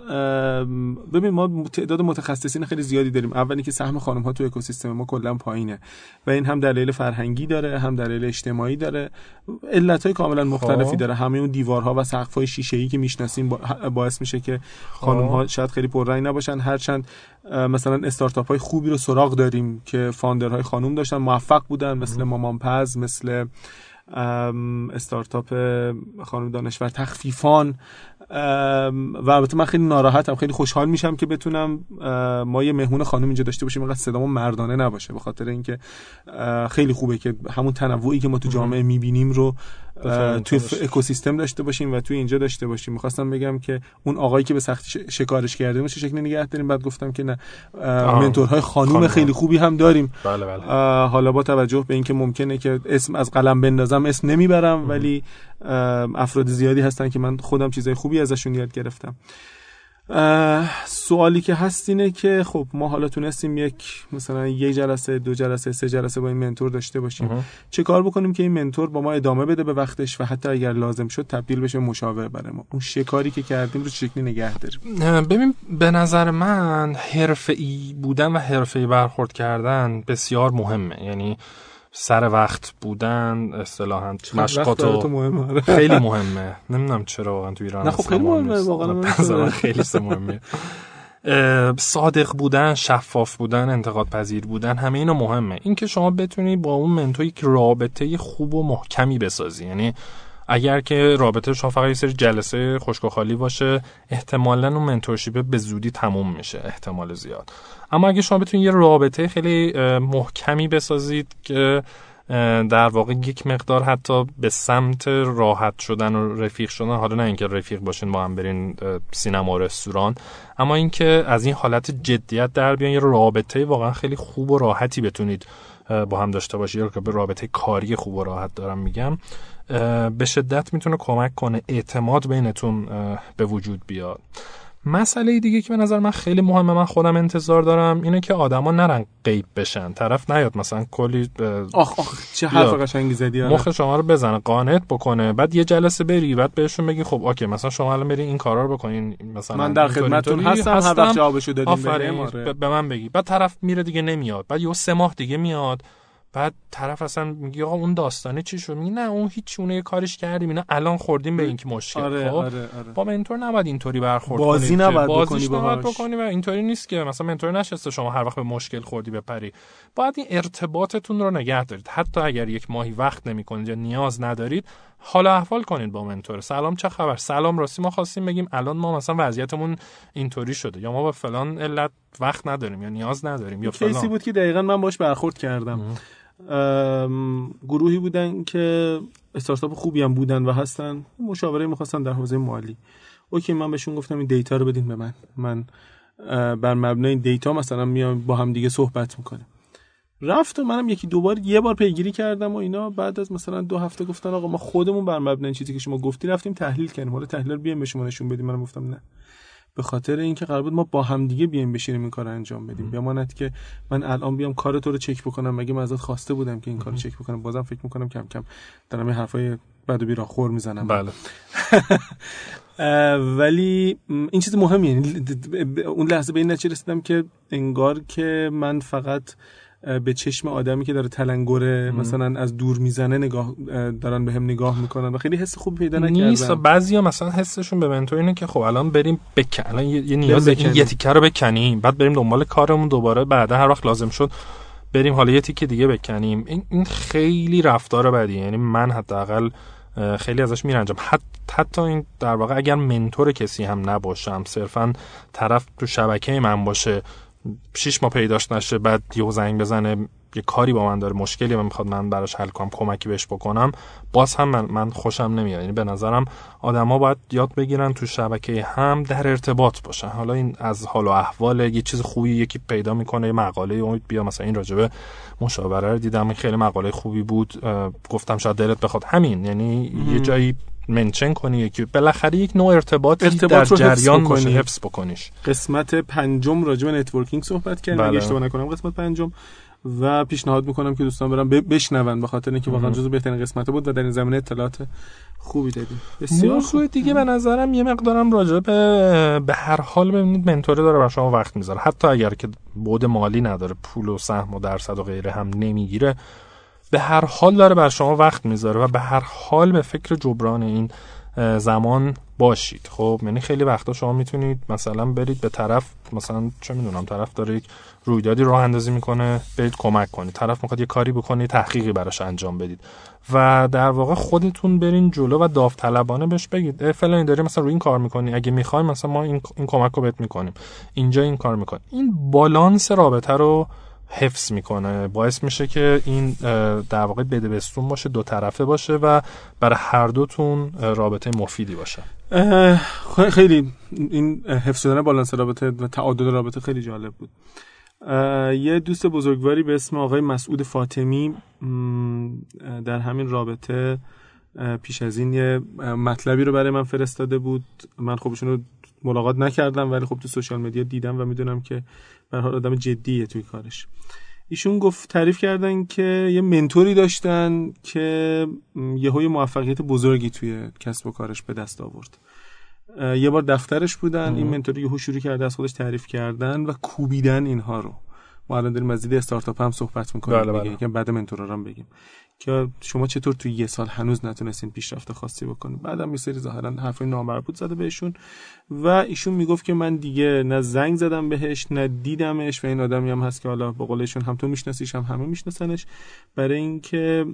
ببین ما تعداد متخصصین خیلی زیادی داریم اولی که سهم خانم ها تو اکوسیستم ما کلا پایینه و این هم دلیل فرهنگی داره هم دلیل اجتماعی داره علت های کاملا مختلفی خب. داره همه اون دیوارها و سقف های شیشه ای که می‌شناسیم باعث میشه که خانم ها خب. شاید خیلی پررنگ نباشن هرچند مثلا استارتاپ های خوبی رو سراغ داریم که فاندرهای خانم داشتن موفق بودن مثل مامان پز مثل استارتاپ خانم دانشور تخفیفان و البته من خیلی ناراحتم خیلی خوشحال میشم که بتونم ما یه مهمون خانم اینجا داشته باشیم اینقدر صدامون مردانه نباشه به خاطر اینکه خیلی خوبه که همون تنوعی که ما تو جامعه می‌بینیم رو توی اکوسیستم داشته باشیم و توی اینجا داشته باشیم. می‌خواستم بگم که اون آقایی که به سختی شکارش کرده چه شکلی نگه داریم؟ بعد گفتم که نه. منتورهای خانوم خیلی خوبی هم داریم. بله بله. حالا با توجه به اینکه ممکنه که اسم از قلم بندازم اسم نمی‌برم ولی افراد زیادی هستن که من خودم چیزای خوبی ازشون یاد گرفتم. سوالی که هست اینه که خب ما حالا تونستیم یک مثلا یک جلسه دو جلسه سه جلسه با این منتور داشته باشیم. چه کار بکنیم که این منتور با ما ادامه بده به وقتش و حتی اگر لازم شد تبدیل بشه مشاور برای ما؟ اون شکاری که کردیم رو شکلی نگه داریم؟ ببین به نظر من حرفه‌ای بودن و حرفه‌ای برخورد کردن بسیار مهمه. یعنی سر وقت بودن اصطلاحا مشقات آره. خیلی مهمه. نمی‌دونم چرا واقعا تو ایران نه خب خیلی مهمه واقعا خیلی مهمه. صادق بودن شفاف بودن انتقاد پذیر بودن همه اینا مهمه. اینکه شما بتونی با اون منتور یک رابطه خوب و محکمی بسازی یعنی اگر که رابطه شما فقط یه سری جلسه خشک خالی باشه احتمالا اون منتورشیپ به زودی تموم میشه احتمال زیاد. اما اگه شما بتونید یه رابطه خیلی محکمی بسازید که در واقع یک مقدار حتی به سمت راحت شدن و رفیق شدن حالا نه اینکه رفیق باشین با هم برین سینما و رستوران اما اینکه از این حالت جدیت در بیان یه رابطه واقعا خیلی خوب و راحتی بتونید با هم داشته باشید. یا که به رابطه کاری خوب و راحت دارم میگم. به شدت می‌تونه کمک کنه اعتماد بینتون به وجود بیاد. مسئله دیگه که به نظر من خیلی مهمه من خودم انتظار دارم اینه که آدما نرن غیب بشن. طرف نیاد مثلا کلی آخ آخ چه حرف قشنگی زدی آره. مخ شما رو بزنه قانعت بکنه بعد یه جلسه بری بعد بهشون بگی خب اوکی مثلا شما الان برین این کارا رو بکنین مثلا من در خدمتتون هستم, هستم. هر وقت جوابشو دادین آره. به من بگی. بعد طرف میره دیگه نمیاد. بعد یه سه ماه دیگه میاد. بعد طرف اصلا میگه آقا اون داستانه چی شد؟ میگه نه اون هیچ اون یه کارش کردیم. اینا الان خوردیم به اینکه مشکل. آره، خب؟ آره، آره. با منتور نباید اینطوری برخورد بازی کنید که نباید بکنی نباید. بکنی و اینطوری نیست که مثلا منتور نشسته شما هر وقت به مشکل خوردی بپری. باید این ارتباطتون رو نگه دارید. حتی اگر یک ماهی وقت نمی‌کنید یا نیاز ندارید حالا احوال کنید با منتور. سلام چه خبر؟ سلام راستی ما خواستیم بگیم الان ما مثلا وضعیتمون اینطوری شده. یا ما با فلان علت وقت نداریم یا نیاز نداریم یا case ی فلان. بود که دقیقا من باش برخورد کردم. ام، گروهی بودن که استارتاپ خوبی هم بودن و هستن. مشاوره می‌خواستن در حوزه مالی. OK من بهشون گفتم این data رو بدین به من. من بر مبنای data مثلا میام با هم دیگه صحبت می‌کنیم. رفت و منم یکی دوبار یه بار پیگیری کردم و اینا. بعد از مثلا دو هفته گفتن آقا ما خودمون بر مبنای چیزی که شما گفتی رفتیم تحلیل کردیم. حالا تحلیل رو بیایم به شما نشون بدیم. منم گفتم نه. به خاطر اینکه قرار بود ما با هم دیگه بیایم بشینیم این کار انجام بدیم. بماند که من الان بیام کار تو رو چک بکنم. مگه من ازت خواسته بودم که این کارو چک بکنم؟ بازم فکر می‌کنم کم کم دارم یه حرفای بد و بیرا خور می‌زنم. بله. ولی این چیز مهمیه. یعنی اون لحظه به این نتیجه رسیدم که انگار که من فقط به چشم آدمی که داره تلنگره مثلا از دور می‌زنه نگاه اه، دارن به هم نگاه می‌کنن و خیلی حس خوبی پیدا نیست نکردم. بعضیا مثلا حسشون به منتور اینه که خب الان بریم بکن الان یه, نیاز این بکنیم. یه تیکه رو بکنیم بعد بریم دنبال کارمون دوباره بعدا هر وقت لازم شد بریم حالا یه تیکه دیگه بکنیم. این این خیلی رفتار بدیه یعنی من حداقل خیلی ازش میرنجم. حتی حتی این در واقع اگر منتور کسی هم نباشم صرفا طرف تو شبکه من باشه شیش ماه پیداش نشه بعد یهو زنگ بزنه یه کاری با من داره مشکلی من می‌خواد من براش حل کنم کمکی بهش بکنم. باز هم من, من خوشم نمیاد. یعنی به نظرم آدما باید یاد بگیرن تو شبکه هم در ارتباط باشن. حالا این از حال و احوال یه چیز خوبی یکی پیدا می‌کنه یه مقاله امید بیا مثلا این راجبه مشاوره رو دیدم این خیلی مقاله خوبی بود. گفتم شاید دلت بخواد. همین یعنی یه جایی mention کنی یکی بالاخره یک نوع ارتباط در جریان باشه بکنی. حفظ بکنیش قسمت پنجم راجع به networking صحبت کردیم بله. اگه اشتباه نکنم قسمت پنجم و پیشنهاد می‌کنم که دوستان برن ب- بشنون به خاطر اینکه واقعا جزو بهترین قسمت بود و در این زمینه اطلاعات خوبی دادیم بسیار خوب. دیگه به نظرم یه مقدارم راجع به به هر حال ببینید mentor ه داره بر شما وقت می‌ذاره حتی اگر که بود مالی نداره پول و سهم و درصد و غیره هم نمی‌گیره به هر حال داره بر شما وقت می‌ذاره و به هر حال به فکر جبران این زمان باشید. خب یعنی خیلی وقتا شما می‌تونید مثلا برید به طرف مثلا چه می‌دونم طرف داره یک رویدادی راه اندازی می‌کنه برید کمک کنید. طرف می‌خواد یه کاری بکنه تحقیقی براش انجام بدید. و در واقع خودتون برین جلو و داوطلبانه بهش بگید. فلانی داری مثلا روی این کار می‌کنی اگه می‌خوای مثلا ما این, این کمک رو بهت می‌کنیم. اینجا این کار می‌کنیم این بالانس رابطه رو حفظ می‌کنه. باعث میشه که این در واقع بده بستون باشه دو طرفه باشه و برای هر دوتون رابطه مفیدی باشه. خیلی این حفظ شدن بالانس رابطه و تعادل رابطه خیلی جالب بود. یه دوست بزرگواری به اسم آقای مسعود فاطمی در همین رابطه پیش از این یه مطلبی رو برای من فرستاده بود. من ایشون رو ملاقات نکردم ولی خب تو سوشال مدیا دیدم و می‌دونم که به حال آدم جدیه توی کارش. ایشون گفت تعریف کردن که یه منتوری داشتن که یهو یه موفقیت بزرگی توی کسب و کارش به دست آورد. یه بار دفترش بودن این منتوری یهو شروع کرده از خودش تعریف کردن و کوبیدن اینها رو. ما الان داریم از دید استارتاپ هم صحبت می‌کنیم بله، بله. که بعد منتورا رو هم بگیم. که شما چطور توی یه سال هنوز نتونستین پیشرفت خاصی بکنید بعدم یه سری ظاهرا حرفای نامربوط زده بهشون. و ایشون می‌گفت که من دیگه نه زنگ زدم بهش نه دیدمش و این آدمی هم هست که حالا به قولشون هم تو میشناسیش هم همه میشناسنش. برای اینکه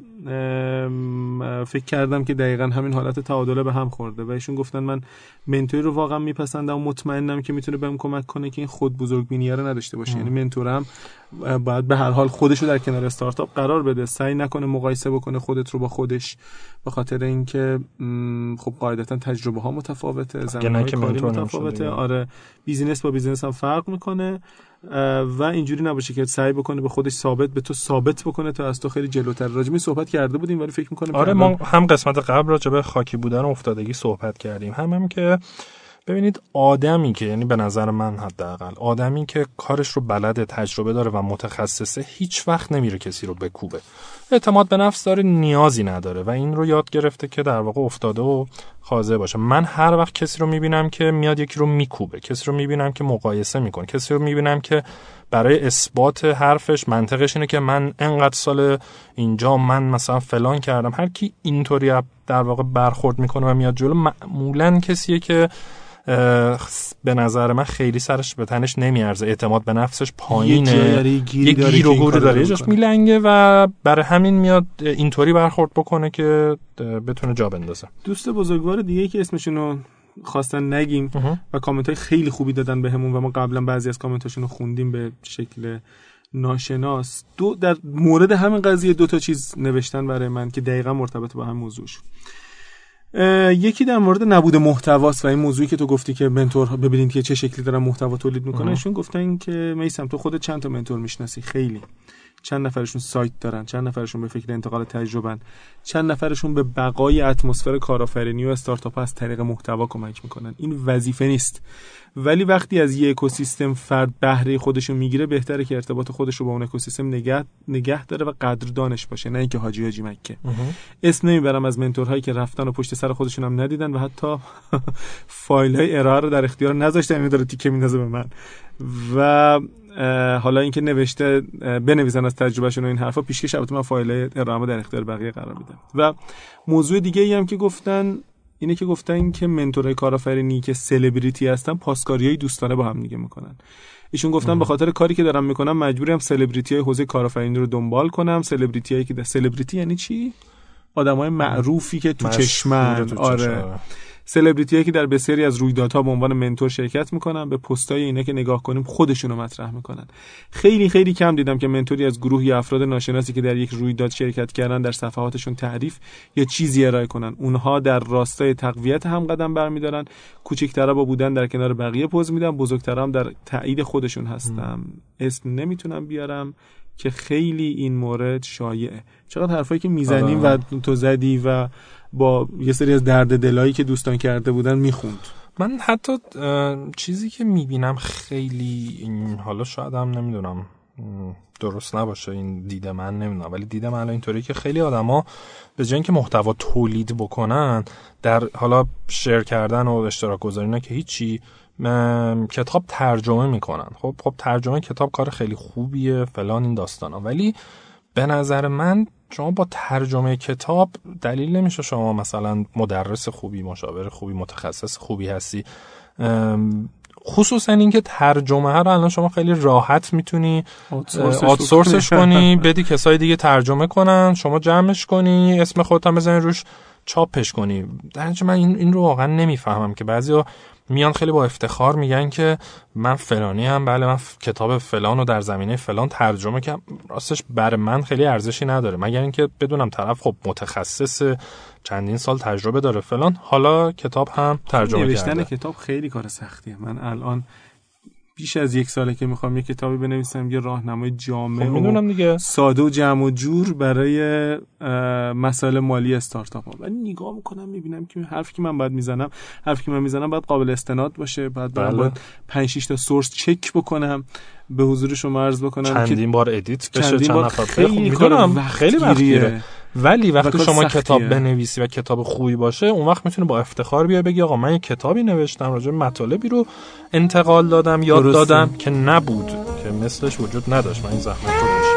فکر کردم که دقیقا همین حالت تعادله به هم خورده. و ایشون گفتن من منتوری رو واقعا میپسندم و مطمئنم که می‌تونه بهم کمک کنه که این خود بزرگ بینیه رو نداشته باشه. یعنی منتورم باید به هر حال خودش رو در کنار استارتاپ قرار بده. سعی نکنه مقایسه بکنه خودت رو با خودش به خاطر اینکه خب قاعدتا تجربه ها متفاوته زمینه که متفاوته. آره. business با business هم فرق می‌کنه و اینجوری نباشه که سعی بکنه به خودش ثابت به تو ثابت بکنه تو از تو خیلی جلوتر. راجمی صحبت کرده بودیم ولی فکر می‌کنم آره ما هم قسمت قبل راجع به خاکی بودن و افتادگی صحبت کردیم. هم هم که ببینید آدمی که یعنی به نظر من حداقل آدمی که کارش رو بلده تجربه داره و متخصصه هیچ وقت نمیره کسی رو بکوبه. اعتماد به نفس داره نیازی نداره و این رو یاد گرفته که در واقع افتاده و خاضع باشه. من هر وقت کسی رو می‌بینم که میاد یکی رو میکوبه کسی رو می‌بینم که مقایسه می‌کنه کسی رو می‌بینم که برای اثبات حرفش منطقش اینه که من انقدر سال اینجا من مثلا فلان کردم. هر کی اینطوری در واقع برخورد می‌کنه و میاد جلو معمولا کسیه که به نظر من خیلی سرش به تنش نمیارزه. اعتماد به نفسش پایینه. یه گیر و گور داره یه میلنگه و برای همین میاد اینطوری برخورد بکنه که بتونه جا بندازه. دوست بزرگوار دیگه که اسمشونو خواستن نگیم و کامنت های خیلی خوبی دادن بهمون به و ما قبلا بعضی از کامنتاشون رو خوندیم به شکل ناشناس. دو در مورد همین قضیه دو تا چیز نوشتن برای من که دقیقا مرتبط با هم موضوعش یکی در مورد نبود محتواست و این موضوعی که تو گفتی که منتور ببینید که چه شکلی دارن محتوا تولید می‌کنن. ایشون گفتن که میسم تو خود چند تا منتور می‌شناسی؟ خیلی. چند نفرشون سایت دارن؟ چند نفرشون به فکر انتقال تجربه چند نفرشون به بقای اتمسفر کارآفرینی و استارتاپ از طریق محتوا کمک می‌کنن؟ این وظیفه نیست. ولی وقتی از یه اکوسیستم فرد بهره خودشو می‌گیره بهتره که ارتباط خودش رو با اون اکوسیستم نگه نگه داره و قدردانش باشه نه اینکه حاجی حاجی مکه. اسم نمی‌برم از منتورهایی که رفتن و پشت سر خودشون هم ندیدن و حتی فایل های ارائه رو در اختیار نذاشتن اینو داره تیکه میندازه به من. و حالا اینکه نوشته بنویسن از تجربهشون و این حرفا پیشکش البته من فایل ارائه در اختیار بقیه قرار میدم. و موضوع دیگه ای هم که گفتن اینه که گفتن که منتورای کارآفرینی که سلبریتی هستن پاسکاریای دوستانه با هم دیگه می‌کنن. ایشون گفتن به خاطر کاری که دارم می‌کنم مجبورم سلبریتی های حوزه کارآفرینی رو دنبال کنم. سلبریتی هایی که سلبریتی یعنی چی؟ آدمای معروفی که تو چشمن. آره. سلبریتی که در بسیاری از رویدادها به عنوان منتور شرکت می‌کنن به پستای اینا که نگاه کنیم خودشونو مطرح می‌کنن. خیلی خیلی کم دیدم که منتوری از گروهی افراد ناشناسی که در یک رویداد شرکت کردن در صفحاتشون تعریف یا چیزی ارائه کنن. اونها در راستای تقویت هم قدم برمیدارن. کوچکترا با بودن در کنار بقیه پوز میدن. بزرگترا هم در تایید خودشون هستم اسم نمی‌تونم بیارم که خیلی این مورد شایعه. چقدر حرفایی که می‌زنیم و تو زدی و با یه سری از درد دلایی که دوستان کرده بودن می‌خوند. من حتی چیزی که می‌بینم خیلی حالا شاید هم نمی‌دونم درست نباشه این دیده من نمی‌دونم ولی دیده من اینطوری که خیلی آدما به جای اینکه محتوا تولید بکنن در حالا شیر کردن و اشتراک گذاری که هیچی کتاب ترجمه می‌کنن. خب خب ترجمه کتاب کار خیلی خوبیه فلان این داستانا. ولی به نظر من شما با ترجمه کتاب دلیل نمیشه شما مثلا مدرس خوبی مشاور خوبی متخصص خوبی هستی. خصوصا اینکه ترجمه ها رو الان شما خیلی راحت می‌تونی آتسورسش کنی. بدی کسای دیگه ترجمه کنن شما جمعش کنی اسم خودت هم بزنی روش چاپش کنی. در من این, این رو واقعا نمی‌فهمم که بعضی میان خیلی با افتخار میگن که من فلانی هم بله من کتاب فلان رو در زمینه فلان ترجمه کردم. راستش بر من خیلی ارزشی نداره. مگر اینکه بدونم طرف خب متخصص چندین سال تجربه داره فلان حالا کتاب هم ترجمه نوشتن کتاب خیلی کار سختیه. من الان بیش از یک ساله که می‌خوام یه کتابی بنویسم یه راهنمای جامع خب و دیگه. ساده و جمع و جور برای مسائل مالی استارتاپ ها. ولی نگاه می‌کنم می‌بینم که حرفی که من باید می‌زنم حرفی که من می‌زنم باید قابل استناد باشه بعد بله. باید 5 6 تا سورس چک بکنم به حضور شما عرض بکنم چندین بار ادیت بشه چند نفر. خیلی خیلی وقت ولی وقتی شما کتاب بنویسی و کتاب خوبی باشه اون وقت می‌تونه با افتخار بیا بگی آقا من یه کتابی نوشتم راجع مطالبی رو انتقال دادم یاد دادم که نبود که مثلش وجود نداشت. من این زحمت رو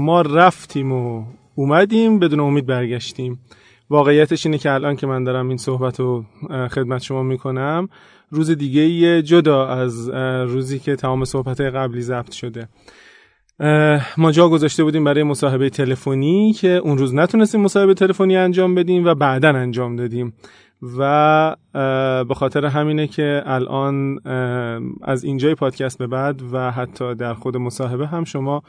ما رفتیم و اومدیم بدون امید برگشتیم. واقعیتش اینه که الان که من دارم این صحبت رو خدمت شما می‌کنم روز دیگه جدا از روزی که تمام صحبت قبلی ضبط شده. ما جا گذاشته بودیم برای مصاحبه تلفنی که اون روز نتونستیم مصاحبه تلفنی انجام بدیم و بعدا انجام دادیم. و به خاطر همینه که الان از اینجای پادکست به بعد و حتی در خود مصاحبه هم شما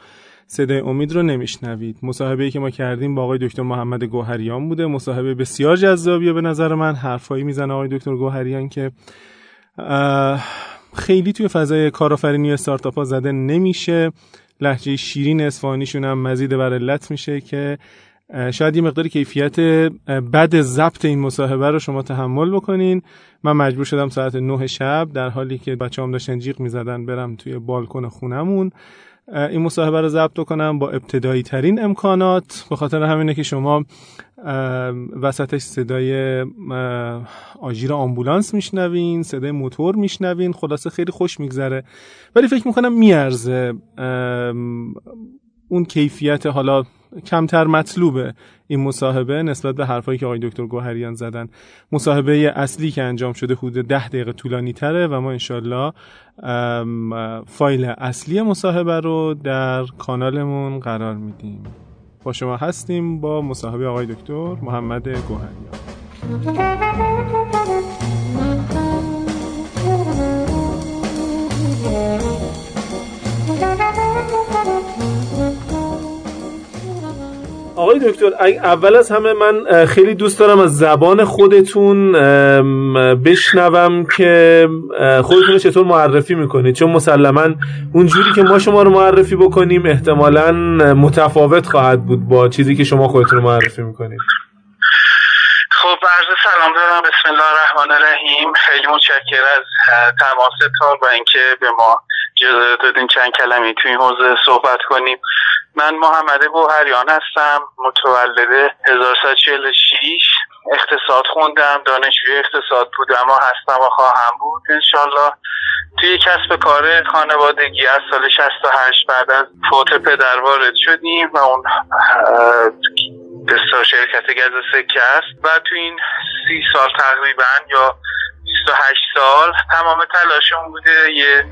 صدای امید رو نمیشنوید. مصاحبه که ما کردیم با آقای دکتر محمد گوهریان بوده. مصاحبه بسیار جذابیه به نظر من. حرفایی می‌زنه آقای دکتر گوهریان که خیلی توی فضای کارآفرینی استارتاپ ها زده نمیشه. لحجه شیرین اصفهانیشون هم مزید بر علت میشه که شاید یه مقدار کیفیت بد ضبط این مصاحبه رو شما تحمل بکنین. من مجبور شدم ساعت 9 شب در حالی که بچه هم داشتن جیغ می‌زدن برم توی بالکن خونمون. این مصاحبه رو ضبط کنم با ابتدایی ترین امکانات. به خاطر همینه که شما وسطش صدای آژیر آمبولانس میشنوین صدای موتور میشنوین خلاصه خیلی خوش میگذره. ولی فکر می‌کنم میارزه اون کیفیت حالا کمتر مطلوبه این مصاحبه نسبت به حرفایی که آقای دکتر گوهریان زدن. مصاحبه اصلی که انجام شده حدود ده دقیقه طولانی تره و ما انشالله فایل اصلی مصاحبه رو در کانالمون قرار میدیم. با شما هستیم با مصاحبه آقای دکتر محمد گوهریان. آقای دکتر اول از همه من خیلی دوست دارم از زبان خودتون بشنوم که خودتون چطور معرفی می‌کنید. چون مسلما اون جوری که ما شما رو معرفی بکنیم احتمالا متفاوت خواهد بود با چیزی که شما خودتون رو معرفی می‌کنید. خب عرض سلام دارم. بسم الله الرحمن الرحیم. خیلی متشکر از تماستان و اینکه به ما اجازه دادین چند کلمی تو این حوزه صحبت کنیم. من محمد گوهریان هستم متولد 1346 اقتصاد خوندم دانشجوی اقتصاد بودم و هستم و خواهم بود انشالله توی کسب کار خانوادگی از سال 68 بعد از فوت پدر وارد شدیم و اون بسیار شرکت گز سکه است. و تو این سی سال تقریبا یا 28 سال. تمام تلاشمون بوده یه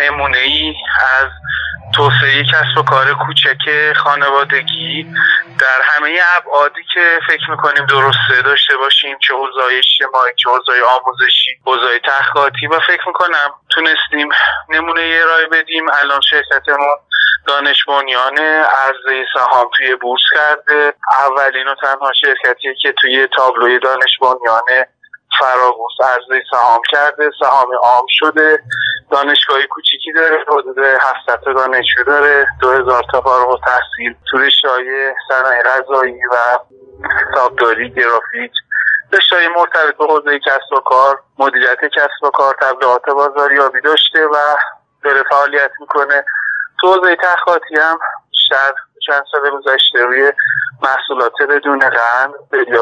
نمونه ای از توسعه کسب و کار کوچک خانوادگی در همه ابعادی که فکر می‌کنیم درسته داشته باشیم چه حوزه اجتماعی چه حوزه آموزشی حوزه تحقیقاتی. و فکر می‌کنم تونستیم نمونه ارائه بدیم. الان شرکتمون دانش بنیان عرضه سهام توی بورس کرده. اولین و تنها شرکتی که توی تابلوی دانش بنیان فراغوس عرضه سهام کرده سهام عام شده دانشگاهی کوچیکی داره حدود 700 دانشجو داره 2000 تا فارغ و تحصیل تو رشته‌های صنایع غذایی و حسابداری گرافیک. رشته‌های مرتبط به حوزه کسب و کار مدیریت کسب و کار تبلیغات بازاریابی داشته و داره فعالیت می‌کنه. تو حوزه تحقیقاتی هم بیشتر چند سال گذشته روی محصولات بدون قند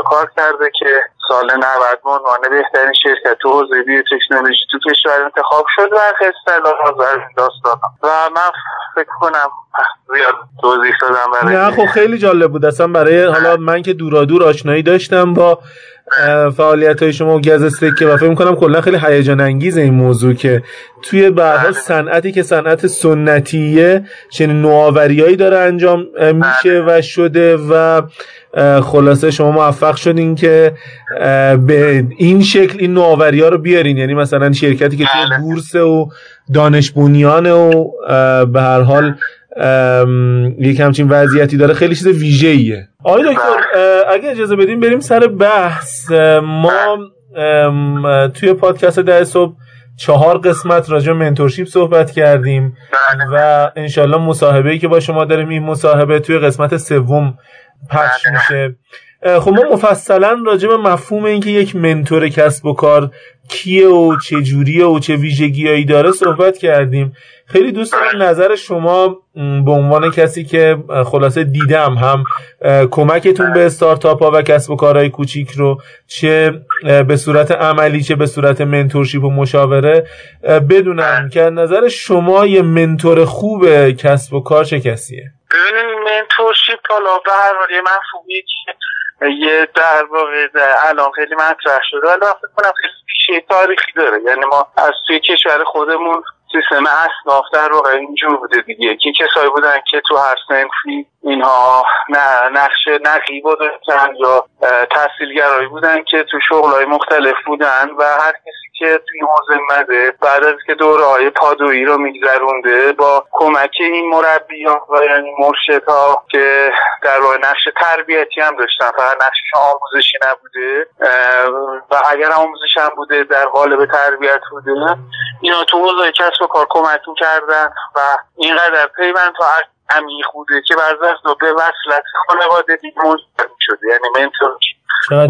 کار کرده که سال 90 به عنوان بهترین شرکت تو حوزه تکنولوژی تو کشور انتخاب شد و از داستان. و من فکر کنم زیاد توضیح دادم برای نه خب خیلی جالب بود. اصلا برای حالا من که دورا دور آشنایی داشتم با فعالیت های شما و گز سکه و فکر می‌کنم کلا خیلی هیجان انگیز این موضوع که توی بعدها بله. صنعتی که صنعت سنتیه چنین نوآوریایی داره انجام میشه و شده و خلاصه شما موفق شدین که به این شکل این نوآوری ها رو بیارین. یعنی مثلا شرکتی که توی بله. بورس و دانش بنیانه و به هر حال یک همچین وضعیتی داره خیلی چیز ویژه ایه آقای دکتر اگه اجازه بدیم بریم سر بحث. ما توی پادکست ده صبح چهار قسمت راجع منتورشیپ صحبت کردیم بله. و انشالله مصاحبه ای که با شما داریم این مصاحبه توی قسمت سوم پخش بله. میشه. خب ما مفصلا راجع به مفهوم اینکه یک منتور کسب و کار کیه و چه جوریه و چه ویژگیهایی داره صحبت کردیم. خیلی دوست دارم نظر شما به عنوان کسی که خلاصه دیدم هم کمکتون به استارتاپ ها و کسب و کارهای کوچیک رو چه به صورت عملی چه به صورت منتورشیپ و مشاوره بدونم که نظر شما یه منتور خوب کسب و کار چه کسیه؟ ببینید منتورشیپ حالا به هر حال یه مفهومی که یه در واقع الان خیلی مطرح شده. ولی فکر کنم خیلی تاریخی داره. یعنی ما از توی کشور خودمون سیستم اصناف در واقع اینجور بوده دیگه. که کسایی بودن که تو هر سنفی اینها نه نقش نقیب داشتن یا تحصیلگرایی بودن که تو شغلهای مختلف بودن و هر کسی که تو این حوزه مده بعد از که دوره های پادویی رو میگذرونده با کمک این مربی ها و یعنی مرشد ها که در واقع نقش تربیتی هم داشتن فقط نقشش آموزشی نبوده و اگر آموزش هم بوده در قالب تربیت بوده اینا تو حوزه کسب و کار کمک کردن و اینقدر پیوند تا عمیق بوده که بعض وقتا به وصلت خانواده دیگه شده یعنی منتور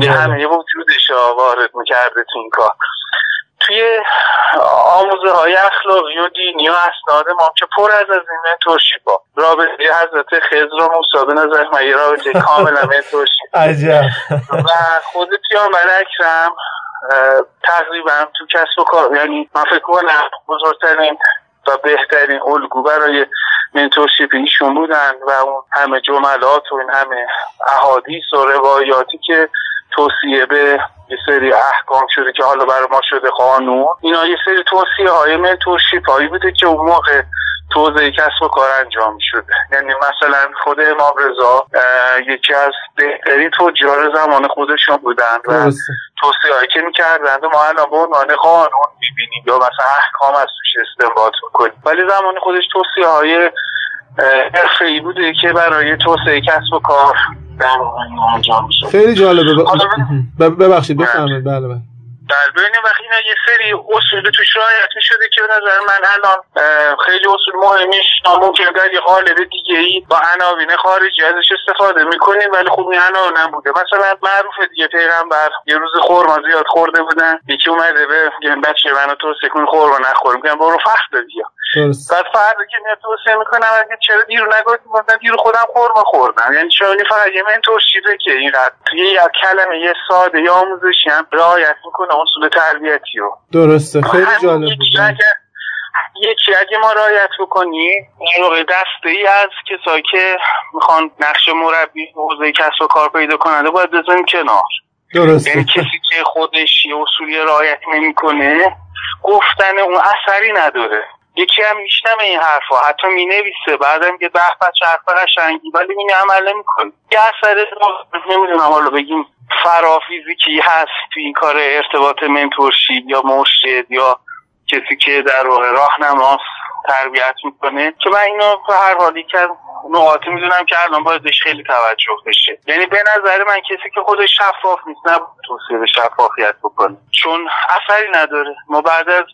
همه وجودش وارد می‌کرده تو این کار. توی آموزه های اخلاقی و دینی و اسناد ما که پر از از این منتورشیپ ها. رابطه حضرت خضر و موسی به نظر من یه رابطه کاملا منتورشیپ عجب. و خود پیامبر اکرم تقریبا تو کسب و کار یعنی من فکر کنم بزرگترین و بهترین الگو برای منتورشیپ ایشون بودن و اون همه جملات و این همه احادیث و روایاتی که توصیه به یه سری احکام شده که حالا برای ما شده قانون. اینا یه سری توصیه های منتورشیپ هایی بوده که اون موقع توضیح کسب و کار انجام شده. یعنی مثلا خود امام رضا یکی از بهترین تجار زمان خودشون بودن و توصیه هایی که می‌کردن ما الان به عنوان قانون می‌بینیم یا مثلا احکام از توش استنباط می‌کنیم. ولی زمان خودش توصیه های حرفه ای بوده که برای توسعه کسب و کار انجام میشه. خیلی جالبه. ببخشید. بفرمایید. بله بله. در بین وقتی اینا یه سری اصول توش رعایت شده که به نظر من الان خیلی اصول مهمیش ممکن در یه قالب دیگه ای با عناوین خارجی ازش استفاده می‌کنیم ولی خوب این عناوین نبوده. مثلا معروف دیگه پیغمبر یه روز خورما زیاد خورده بودن یکی اومده به بچه منو تو سکون خورما نخور. میگن برو فخت بیا. بعد فردا که میاد توصیه می‌کنم اگه چرا دیرو نگفتی مثلا دیرو خودم خورما خوردم. یعنی چرا؟ فقط یه من توشیده که اینقدر توی یه کلمه یه ساده یا آموزشی هم رعایت می‌کنه. اصول تربیتی رو. درسته. خیلی جالب بود. یکی اگه ما رعایت بکنیم این دسته ای از کسایی که می‌خوان نقش مربی حوزه کسب و کار پیدا کننده باید بزنیم کنار. درسته. یعنی کسی که خودش یه اصولی رعایت نمی‌کنه گفتن اون اثری نداره. یکی هم میشنم این حرفا. حتی می‌نویسه. بعدم که به بچه حرف قشنگی. ولی این عمل نمی‌کنه. یه اثر نمی‌دونم حالا بگیم فرافیزیکی هست تو این کار ارتباط منتورشی یا مرشد یا کسی که در راه راهنماست تربیت می‌کنه. که من اینو به هر حالی که نقاطی می‌دونم که الان بایدش خیلی توجه بشه. یعنی به نظر من کسی که خودش شفاف نیست نه توصیه به شفافیت بکنه. چون اثری نداره. ما بعد از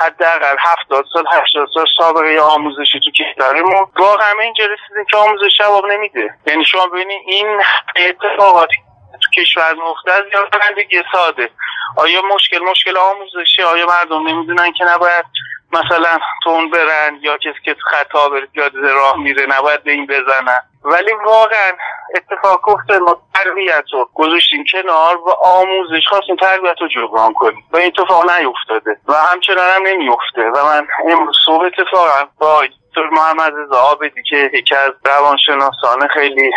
حداقل هفتاد سال هشتاد سال سابقه آموزشی تو کشورمون. واقعا اینجا رسیدیم که آموزش جواب نمیده. یعنی شما ببینید این اتفاقاتی تو کشور مختلف یا دیگه ساده. آیا مشکل مشکل آموزشی آیا مردم نمی‌دونن که نباید مثلا تون برن یا کسی که خطا بره پیاده راه میره نباید به این بزنن؟ ولی واقعا اتفاق افتاد ما تربیت رو گذاشتیم کنار و آموزش خواستیم تربیت رو جبران کنیم. و این اتفاق نیفتاده و همچنان هم نمیفته. و من امروز صبح اتفاقا با دکتر محمد زعابدی که یکی از روانشناسان خیلی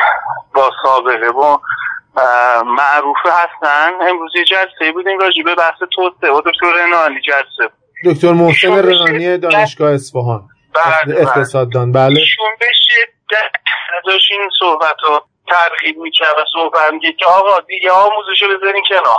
با سابقه و معروفه هستن. امروز یه جلسه بودیم راجع به بحث توسعه و دکتر رنانی جلسه. دکتر محسن رنانی دانشگاه اصفهان. بله اقتصاددان. بله. ایشون به داشت این صحبت رو ترغیب می‌کرد و صحبت میگه که آقا دیگه آموزش رو بذارین کنار.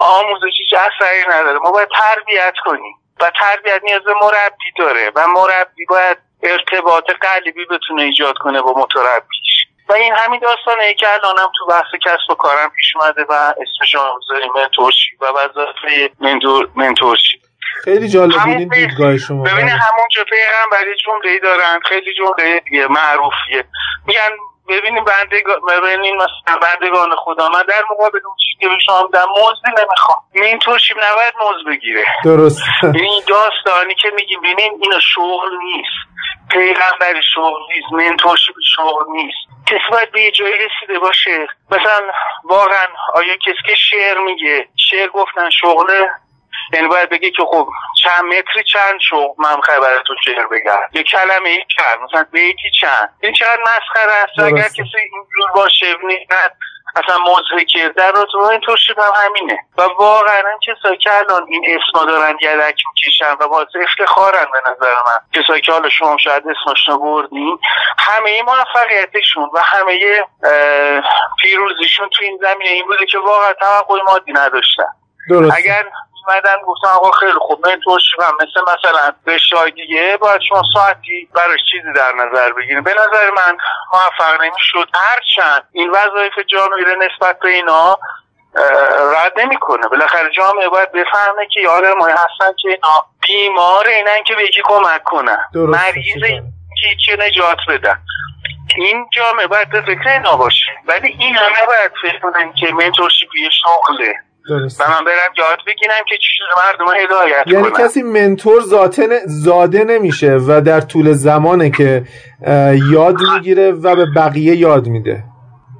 آموزش هیچ اثری نداره. ما باید تربیت کنیم و تربیت نیاز مربی داره و مربی باید ارتباط قلبی بتونه ایجاد کنه با متربیش و این همین داستانه که الانم تو بحث کسب و کارم پیش اومده و اسمش بذاریم منتورشی و وظیفه منتورشی. خیلی جالب بود این دیدگاه شما. ببینید همونجا پیغمبری جمله دارن. خیلی جمله معروفیه. میگن ببینیم بندگان ببینیم مثلا بندگان خدا من در مقابل اون چیزی که به شما در موزی نمی‌خوام. این توشیم نباید موز بگیره. درست. این داستانی که میگیم ببینیم اینا شغل نیست. پیغمبری شغل نیست منتورشیپ شغل نیست. کسی باید به یه جایی رسیده باشه. مثلا واقعا آیا کسی که شعر میگه شعر گفتن شغله یعنی باید بگه که خب چند متری چند شغل من خبرتون شعر بگم. یه کلمه ای چند؟ مثلا بیتی چند؟ این چقدر مسخره است. اگر کسی اینجور باشه نه اصلا موضوعی در رو تو این توشیب هم همینه. و واقعا کسایی که الان این اسما دارن یدک می‌کشن و باعث افتخارن به نظر من. کسایی که حالا شما شاید اسمش بردین همه موفقیتشون و همه پیروزیشون تو این زمینه. این بوده که واقعا توقع مادی نداشتن. درست. اگر اومدن گفتن آقا خیلی خوب من توشیبم مثل مثلا به شای دیگه باید شما ساعتی براش چیزی در نظر بگیریم به نظر من موفق نمی‌شد. هرچند این وظایف جامعه نسبت به اینا رد نمی‌کنه. بالاخره جامعه باید بفهمه که یاد ما هستن که اینا بیمار اینن که به یکی کمک کنن. مریض که نجات بدن. این جامعه باید به فکر اینا باشه. ولی این همه باید فکر کنن که منتورشیپ یه شغله. درست و من برم یاد بگیرم که چجوری مردم هدایت یعنی کنم کسی منتور ذاته ن- زاده نمیشه و در طول زمانه که یاد می‌گیره و به بقیه یاد میده.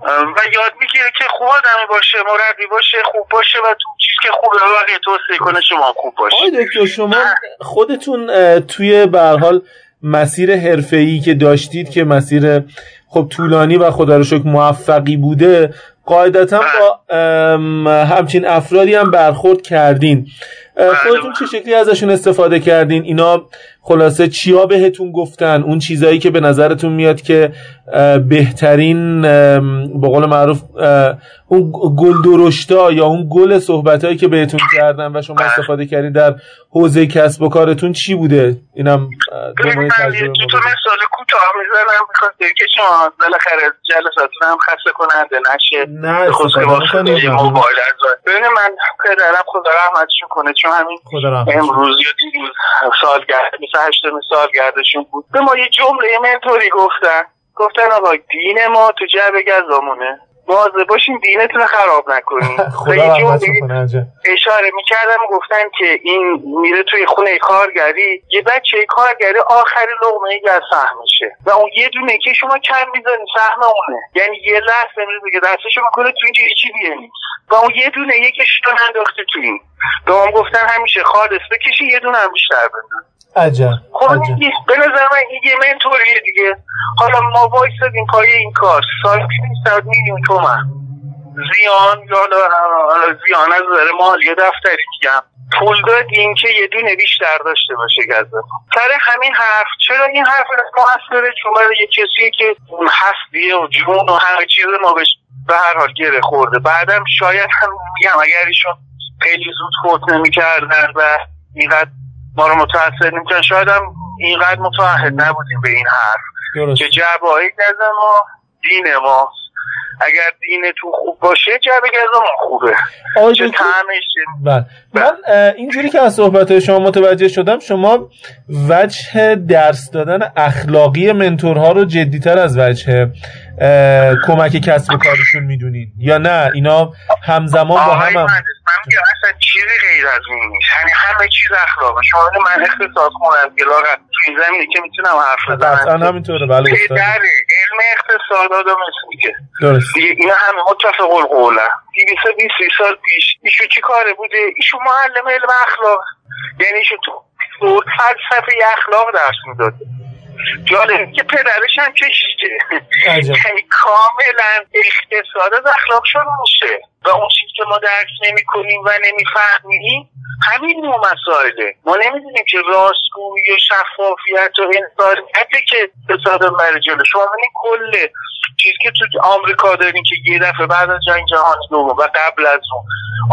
و یاد می‌گیره که خوب آدمی باشه مربی باشه خوب باشه و تو چیز که خوبه به بقیه توصیه کنه شما خوب باشه. آقای دکتر شما خودتون توی به هر حال مسیر حرفه‌ای که داشتید که مسیر خب طولانی و خدا رو شکر موفقی بوده قاعدتا با ام، همچین افرادی هم برخورد کردین. اه، خودتون چه شکلی ازشون استفاده کردین؟ اینا خلاصه چیا بهتون گفتن؟ اون چیزایی که به نظرتون میاد که بهترین به قول معروف اون گل درشتا یا اون گل صحبتهایی که بهتون کردن و شما استفاده کردین در حوزه کسب و کارتون چی بوده؟ اینم دو ماه تجربه مثال کوتاه می‌زنم بخاطر که شما بالاخره جلساتون هم خسته کننده نشه. نه به خصوص استفاده واسطه می‌کنید. موبایل از ببین من پدرم خدا رحمتشون کنه چون همین رحمتش امروز یا دیروز سالگرد 28 سالگردشون بود. به ما یه جمله منتوری گفتن. گفتن آقا دین ما تو جعبه گزامونه. مواظب باشین دینتون رو خراب نکنین. اشاره می‌کردم گفتن که این میره توی خونه کارگری. یه بچه کارگری آخری لغمه از سهمشه. و اون یه دونه که شما کم می‌زنی سهم اونه. یعنی یه لحظه میره دیگه دستشو می‌کنه تو اینجا هیچی بیه و اون یه دونه یکش رو انداخته تو این. به هم گفتن همیشه خالص بکشی یه دونه هم بیشتر بزن عجب خب. این- به نظر من این یه منطوریه دیگه. حالا ما وایسادیم پای این کار. سال 200 میلیون تومن. زیان یا حالا زیان از نظر مالی دفتری میگم پول دادیم که یه دونه بیشتر داشته باشه گزه. سر همین حرف. چرا این حرف موثره چون برای یه کسی که هستیه و جون و همه چیز ما به هر حال گره خورده. بعدم شاید هم میگم اگر ایشون خیلی زود فوت نمی‌کردن و اینقدر ما رو متاثر نمی‌کنن شاید هم اینقدر متعهد نبودیم به این حرف. درست. که جعبه های گز ما دین ماست اگر دینتون خوب باشه جعبه گز ما خوبه. چه دکتر طعمش بله. من اینجوری که از صحبت شما متوجه شدم شما وجه درس دادن اخلاقی منتورها رو جدیتر از وجه کمک کسب و کارشون می‌دونین. یا نه اینا همزمان با هم هم من میگم اصلا چیزی غیر از این نیست. یعنی همه چیز اخلاقه. شما من اقتصاد خونم که لاغت تو این زمینه که می‌تونم حرف بزنم. همینطوره. بله استاد. پدر علم اقتصاد آدم اسمیته درست. اینا همه متفق دیویسه بیست سال پیش. ایشون چی کاره بوده؟ ایشون معلم علم اخلاق. یعنی ایشون تو تو فلسفه اخلاق درس می‌داده جالبه که پدرش هم. یعنی کاملا اقتصاد از اخلاق میشه. و اون چیزی که ما درک نمی کنیم و نمی‌فهمیم همین نوع مسائله. ما نمی‌دونیم که راستگویی و شفافیت و انسانیته که اقتصاد بر جلو. شما کل چیزی که تو آمریکا داریم که یه دفعه بعد از جنگ جهانی دوم و قبل از اون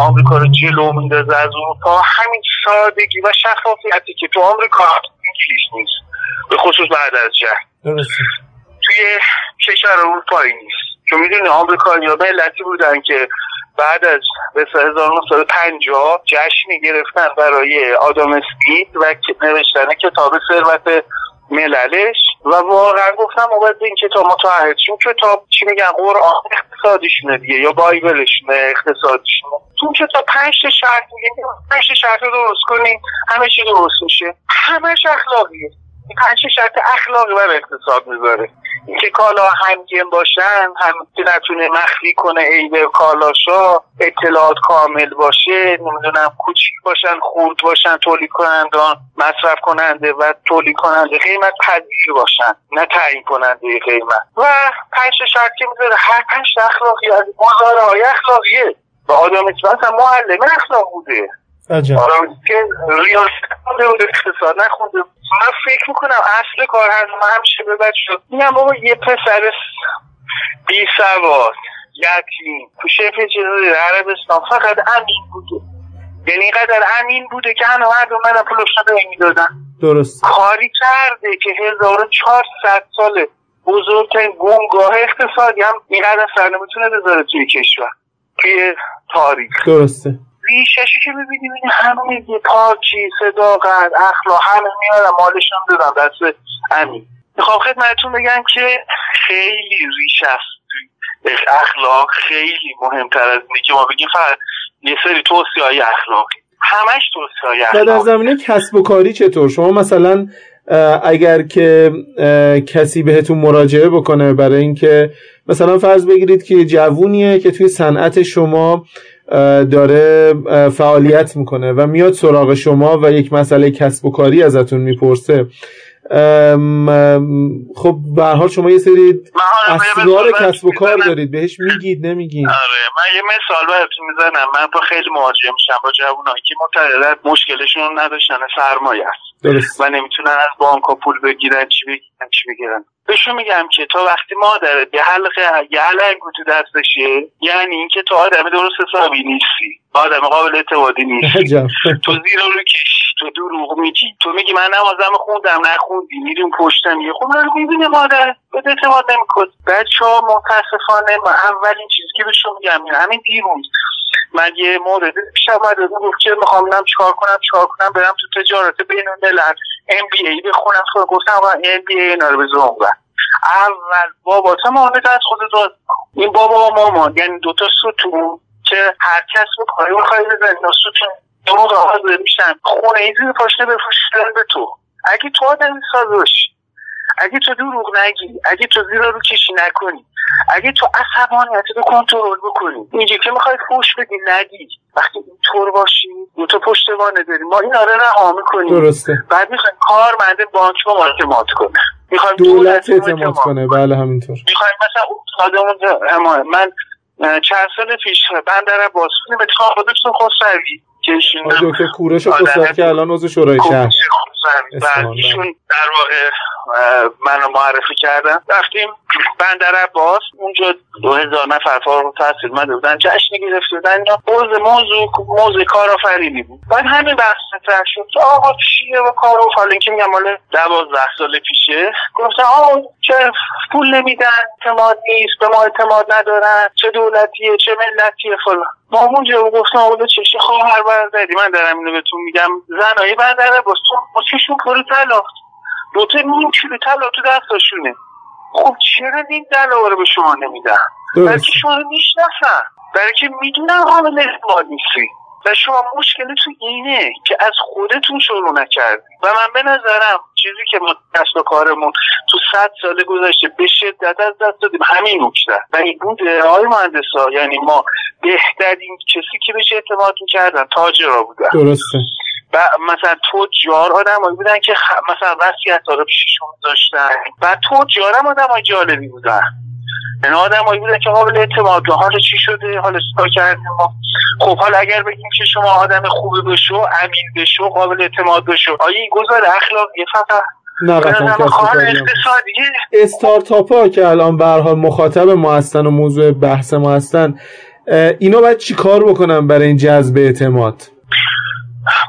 آمریکا رو جلو میندازه از اروپا همین سادگی و شفافیتی که تو آمریکا انگلیس نیست. به خصوص بعد از جنگ توی کشور اروپایی نیست. چون می‌دونی آمریکا یا ملتی بودن که بعد از به 1950 جشنی گرفتن برای آدام اسمیت و نوشتن کتاب ثروت مللش و واقعا گفتم ما باید این کتاب متعهد شیم کتاب چی میگن؟ قرآن اقتصادیشونه دیگه یا بایبلشونه اقتصادیشونه تو کتاب پنج تا شرط میگه. پنج تا شرط رو درست کنین همه چی درست میشه. همش اخلاقیه. این پنج شرط اخلاقی بر اقتصاد می‌ذاره. اینکه کالا همگن باشن هم که نتونه مخفی کنه عیب کالاشا اطلاعات کامل باشه نمی‌دونم کوچیک باشن خورد باشن تولید کنندان مصرف کننده و تولید کننده قیمت پذیر باشن نه تعیین کننده قیمت. و پنج شرط که می‌ذاره هر پنج اخلاقی از های اخلاقیه. و آدم اسمت هم معلم اخلاق بوده. عجب. آدم که بود اقتصاد نخونده. من فکر می‌کنم اصل کار هست من همیشه به بچه میگم بابا یه پسر بی سواد یتیم تو شبه جزیره عربستان فقط امین بوده. یعنی اینقدر امین بوده که همه مردم من پولش رو می‌دادن. درست. کاری کرده که 1400 ساله بزرگترین بنگاه اقتصادی هم اینقدر سر نمی‌تونه بذاره توی کشور توی تاریخ. درسته. ریششی که ببینیم این همه دیگه پاکی صداقت اخلاق همه میارن مالشون دادن. دست امین می‌خوام خدمتتون بگم که خیلی ریش است. اخلاق خیلی مهمتر از اینه که ما بگیم فقط یه سری توصیه های اخلاقی. همش توصیه های و در زمینه کسب و کاری چطور؟ شما مثلا اگر که کسی بهتون مراجعه بکنه برای اینکه مثلا فرض بگیرید که جوونیه که توی صنعت شما داره فعالیت می‌کنه و میاد سراغ شما و یک مسئله کسب و کاری ازتون می‌پرسه. خب به حال شما یه سری اسرار کسب و کار دارید. بهش میگید نمیگید. آره من یه مثال براتون می‌زنم. من با خیلی مواجه میشم با جوانایی که معتقدن مشکلشون نداشتن سرمایه است. درست. و نمی‌تونن از بانک پول بگیرن چی بگیرن چی بگیرن. بهشون میگم که تا وقتی مادرت یه حلقه یه حلقه تو دستشه یعنی اینکه تو آدم درست حسابی نیستی. آدم قابل اعتمادی نیستی. تو زیر رو کش تو دروغ میگی. تو میگی من نمازم خوندم نخوندی. میریم پشتم یه خب من می‌بینه مادر. به اعتماد نمیکن بچه ها متاسفانه اولین چیزی که بهشون میگم همین دیروز من یه مورد پیش آمده بود. که می‌خوام ببینم چیکار کنم چیکار کنم. برم تو تجارت بین الملل ام بی ای بخونم. تو گفتم آقا ام بی ای اینا رو اول بابا تا مهمت از خود داد این بابا و مامان یعنی دوتا ستون که هر کس بخوای بزنی اینا ستون دو موقع حاضر میشن خونه این زیر پاشنه بفروشن به تو. اگه تو آدمی ساز باشی اگه تو دروغ نگی اگه تو زیرا رو کشی نکنی. اگه تو عصبانیت رو کنترل بکنی اینجا که می‌خوای فوش بدی ندی وقتی اینطور باشی دو تا پشتوانه داریم ما این آره رها می‌کنیم. درسته. بعد می‌خوایم کارمند بانک ما اعتماد کنه. می‌خوایم دولت اعتماد کنه. بله همینطور. می‌خوایم مثلا استادمون من چند سال پیش بندر باز کنیم به خودتون خسروی که ایشون دکتر کوروش خسروی که الان عضو شورای شهر. ایشون در واقع منو معرفی کردن. رفتیم بندر عباس اونجا دو هزار نفر فارغ التحصیل مده بودن جشن گرفته بودن موضوع موضوع موضوع کارآفرینی بود. بعد همین بحث مطرح شد. آقا چیه و کار حالا که میگم مال دوازده سال پیشه. گفتن آقا چه پول نمیدن اعتماد نیست به ما اعتماد ندارن چه دولتیه چه ملتیه فلان. ما اونجا گفتم آقا چه خواهر برادری من دارم اینو بهتون میگم. بندر عباس. با چشون پر طلا دو تا نیم کیلو طلا تو دستاشونه. خب چرا این دلاوه رو به شما نمیدن؟ برای که شما رو می‌شناسن؟ برای که می‌دونن قابل اعتماد نیستی؟ و شما مشکل تو اینه که از خودتون شروع نکردی. و من به نظرم چیزی که ما کسب و کارمون تو صد سال گذشته به شدت از دست دادیم همین نکته. و این بوده آقای مهندسا یعنی ما بهترین کسی که بهش اعتماد می‌کردن تاجرا بودن. درسته. و مثلا تجار آدمایی بودن که خ... مثلا وصیت رو پیششون داشتن و تجار هم آدمای جالبی بودن. یعنی آدمایی بودن که قابل اعتماد حالا چی شده؟ حالا چیکار کردیم؟ ما خب حالا اگر بگیم که شما آدم خوبی بشو امین بشو قابل اعتماد بشو. آیا این گذار اخلاقی فقط؟ نه استارتاپ ها که الان به حال مخاطب ما هستن و موضوع بحث ما هستن اینا باید چی کار بکنن برای این جذب اعتماد؟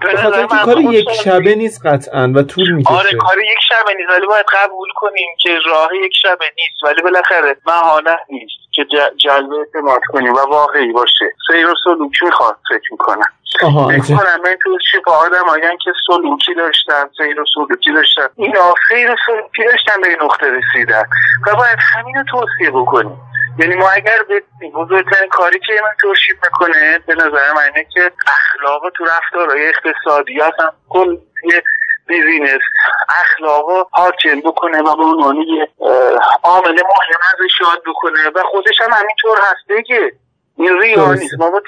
بخاطر که کار یک شبه نیست قطعا و طول می‌کشه. آره کار یک شبه نیست ولی باید قبول کنیم که راه یک شبه نیست ولی بالاخره محالت نیست که جلب اعتماد کنیم و واقعی باشه. سیر و سلوکی می‌خواد فکر می‌کنم. فکر کنم من تو چی با آدم آگن که سلوکی داشتن سیر و سلوکی داشتن. اینا سیر و سلوکی داشتن به این نقطه رسیدن. و باید همین رو توصیه بکنیم. یعنی ما اگر به بزرگترین کاری که من توصیف می‌کنه به نظر من اینه که اخلاق تو رفتارهای اقتصادی هم کل یه بیزینس اخلاق حاکم بکنه و به عنوان یه عامل مهم ازش یاد بکنه. و خودش هم همینطور هست دیگه این ریا نیست ما با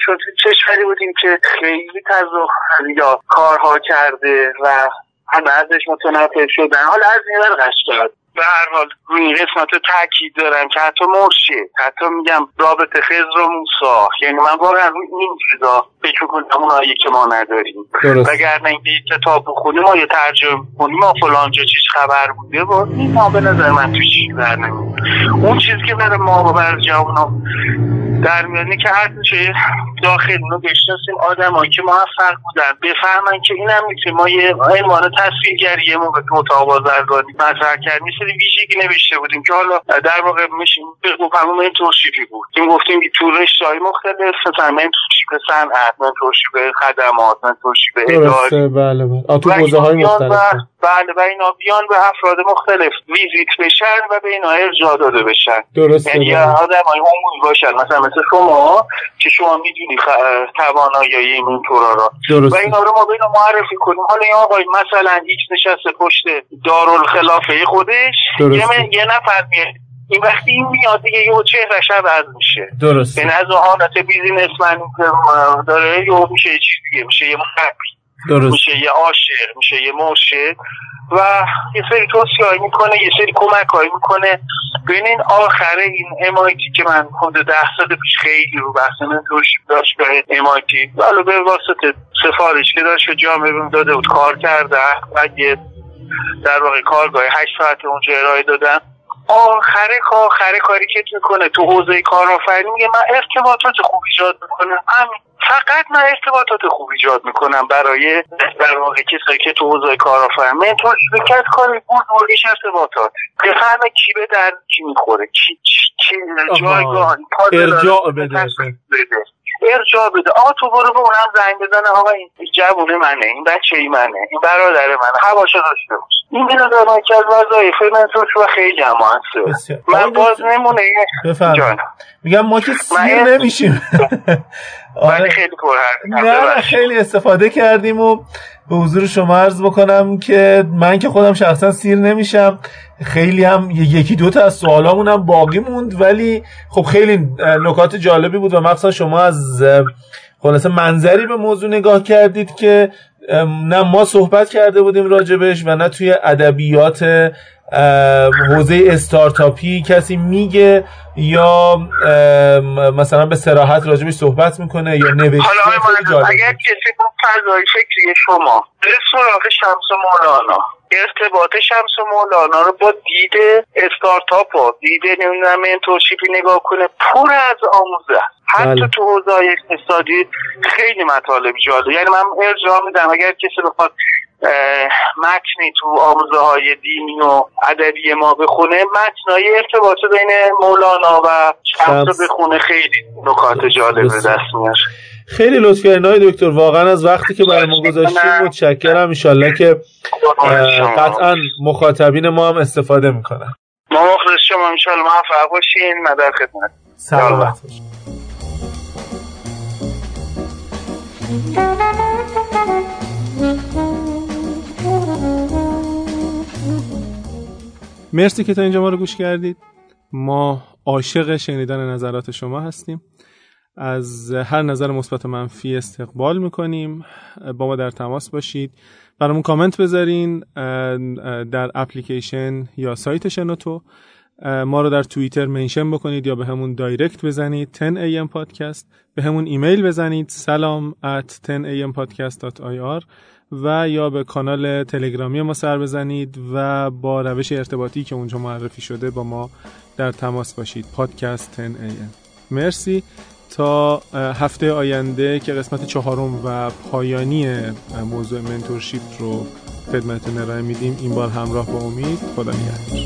کشوری بودیم که خیلی تزاق یا کارها کرده و همه ازش متنفر شدن. حالا از این ور کرد. به هر حال روی قسمت تاکید دارم که حتی مرشد حتی میگم رابطه خزر و موسا یعنی من واقعا روی این چیزا فکر کنم اونایی که ما نداریم. وگرنه اینکه کتاب بخونیم ما یه ترجمه کنیم ما فلان جا چیز خبر بوده و این ما به نظر من تو چیز در اون چیزی که برای ما و برای جوانم در میانی که هر چه داخل رو بشناسیم. آدمایی که موفق بودن بفهمن که اینم می‌تونه ما یه عنوان تصویرگری موقع که اتاق بازرگانی مطرح کردیم. سری ویژگی نوشته بودیم که حالا در واقع میشیم. به همون این توصیفی بود. این گفتیم که تو رشته‌های مختلف مثلا منتورشیپ صنعت منتورشیپ خدمات mentorship اداری. بله بله. تو حوزه های مختلف. بله و اینا بیان به افراد مختلف ویزیت بشن و به اینا ارجاع داده بشن. درسته یعنی آدم های عمومی باشن. مثلا مثل شما که شما می‌دونی خ... توانایی این تورا را درسته. و اینا رو ما به اینا معرفی کنیم. حالا این آقای مثلا هیچ نشسته پشت دارالخلافه خودش یه, یه نفر میاد. این وقتی این میاد دیگه یه چهرش عوض میشه. درسته. به نظر حالت businessman داره یه میشه یه چیز دیگه. میشه یه مربی درست. میشه یه عاشق میشه یه مرشد. و یه سری توصیه می‌کنه یه سری کمک می‌کنه. ببینین آخر این امایتی که من خود ده سال پیش خیلی رو بحث داشت به امایتی ولی به واسطه سفارش که داشت به جامعه داده بود کار کرده. یه در واقع کارگاه هشت ساعت اونجا ارائه دادم آخر آخر کاری که می‌کنه تو حوزه کارآفرینی میگه من ارتباطات خوب ایجاد می‌کنم. همین. فقط من ارتباطات خوب ایجاد می‌کنم برای در واقع کسایی که تو حوزه کارآفرینی. منتور شرکت کاری بود موردش ارتباطات. بفهمه کی به در کی می‌خوره. کی چی جایگاه ارجاع بده. ارجاع بده. آقا تو برو به اونم زنگ بزنه. آقا این جوونه منه این بچه ای منه این برادر منه. هواشو داشته باش. این به نظر من که از وظایف منتورش و خیلی جمع هست من باز نمونه. بفهم میگم ما که سیر نمیشیم. آره. خیلی نه خیلی استفاده کردیم و به حضور شما عرض بکنم که من که خودم شخصا سیر نمیشم. خیلی هم یکی دو تا از سوالامون هم باقی موند ولی خب خیلی نکات جالبی بود و مخصوصا شما از خلاصه منظری به موضوع نگاه کردید که نه ما صحبت کرده بودیم راجبش و نه توی ادبیات حوزه استارتاپی کسی میگه یا مثلا به سراحت راجبش صحبت می‌کنه یا نوشته؟ حالا اگر کسی با فضای فکری شما به سراغ شمس مولانا ارتباط شمس مولانا رو با دید استارتاپ و دید نمی‌دونم منتورشیپی نگاه کنه پر از آموزه. حتی بله. تو حوزه اقتصادی خیلی مطالب جالب. یعنی من ارجاع میدم اگر کسی بخواد متنی تو آموزه های دینی و ادبی ما بخونه. متنای ارتباط بین مولانا و شمس بخونه خیلی نکات جالب دست میاره خیلی لطف کردین دکتر. واقعا از وقتی که برای ما گذاشتیم متشکرم. ان که قطعا مخاطبین ما هم استفاده می‌کنن. ما مخلص شما. ان موفق باشین. مدار خدمت. سلامت مرسی که تا اینجا ما رو گوش کردید. ما عاشق شنیدن نظرات شما هستیم. از هر نظر مثبت و منفی استقبال می‌کنیم. با ما در تماس باشید. برامون کامنت بذارین در اپلیکیشن یا سایت شنوتو. ما رو در توییتر منشن بکنید یا به همون دایرکت بزنید. 10am podcast به همون ایمیل بزنید. سلام at 10ampodcast.ir و یا به کانال تلگرامی ما سر بزنید و با روش ارتباطی که اونجا معرفی شده با ما در تماس باشید. پادکست 10am مرسی. تا هفته آینده که قسمت چهارم و پایانی موضوع منتورشیپ رو خدمتتون ارائه میدیم. این بار همراه با امید. خدا نگهدار.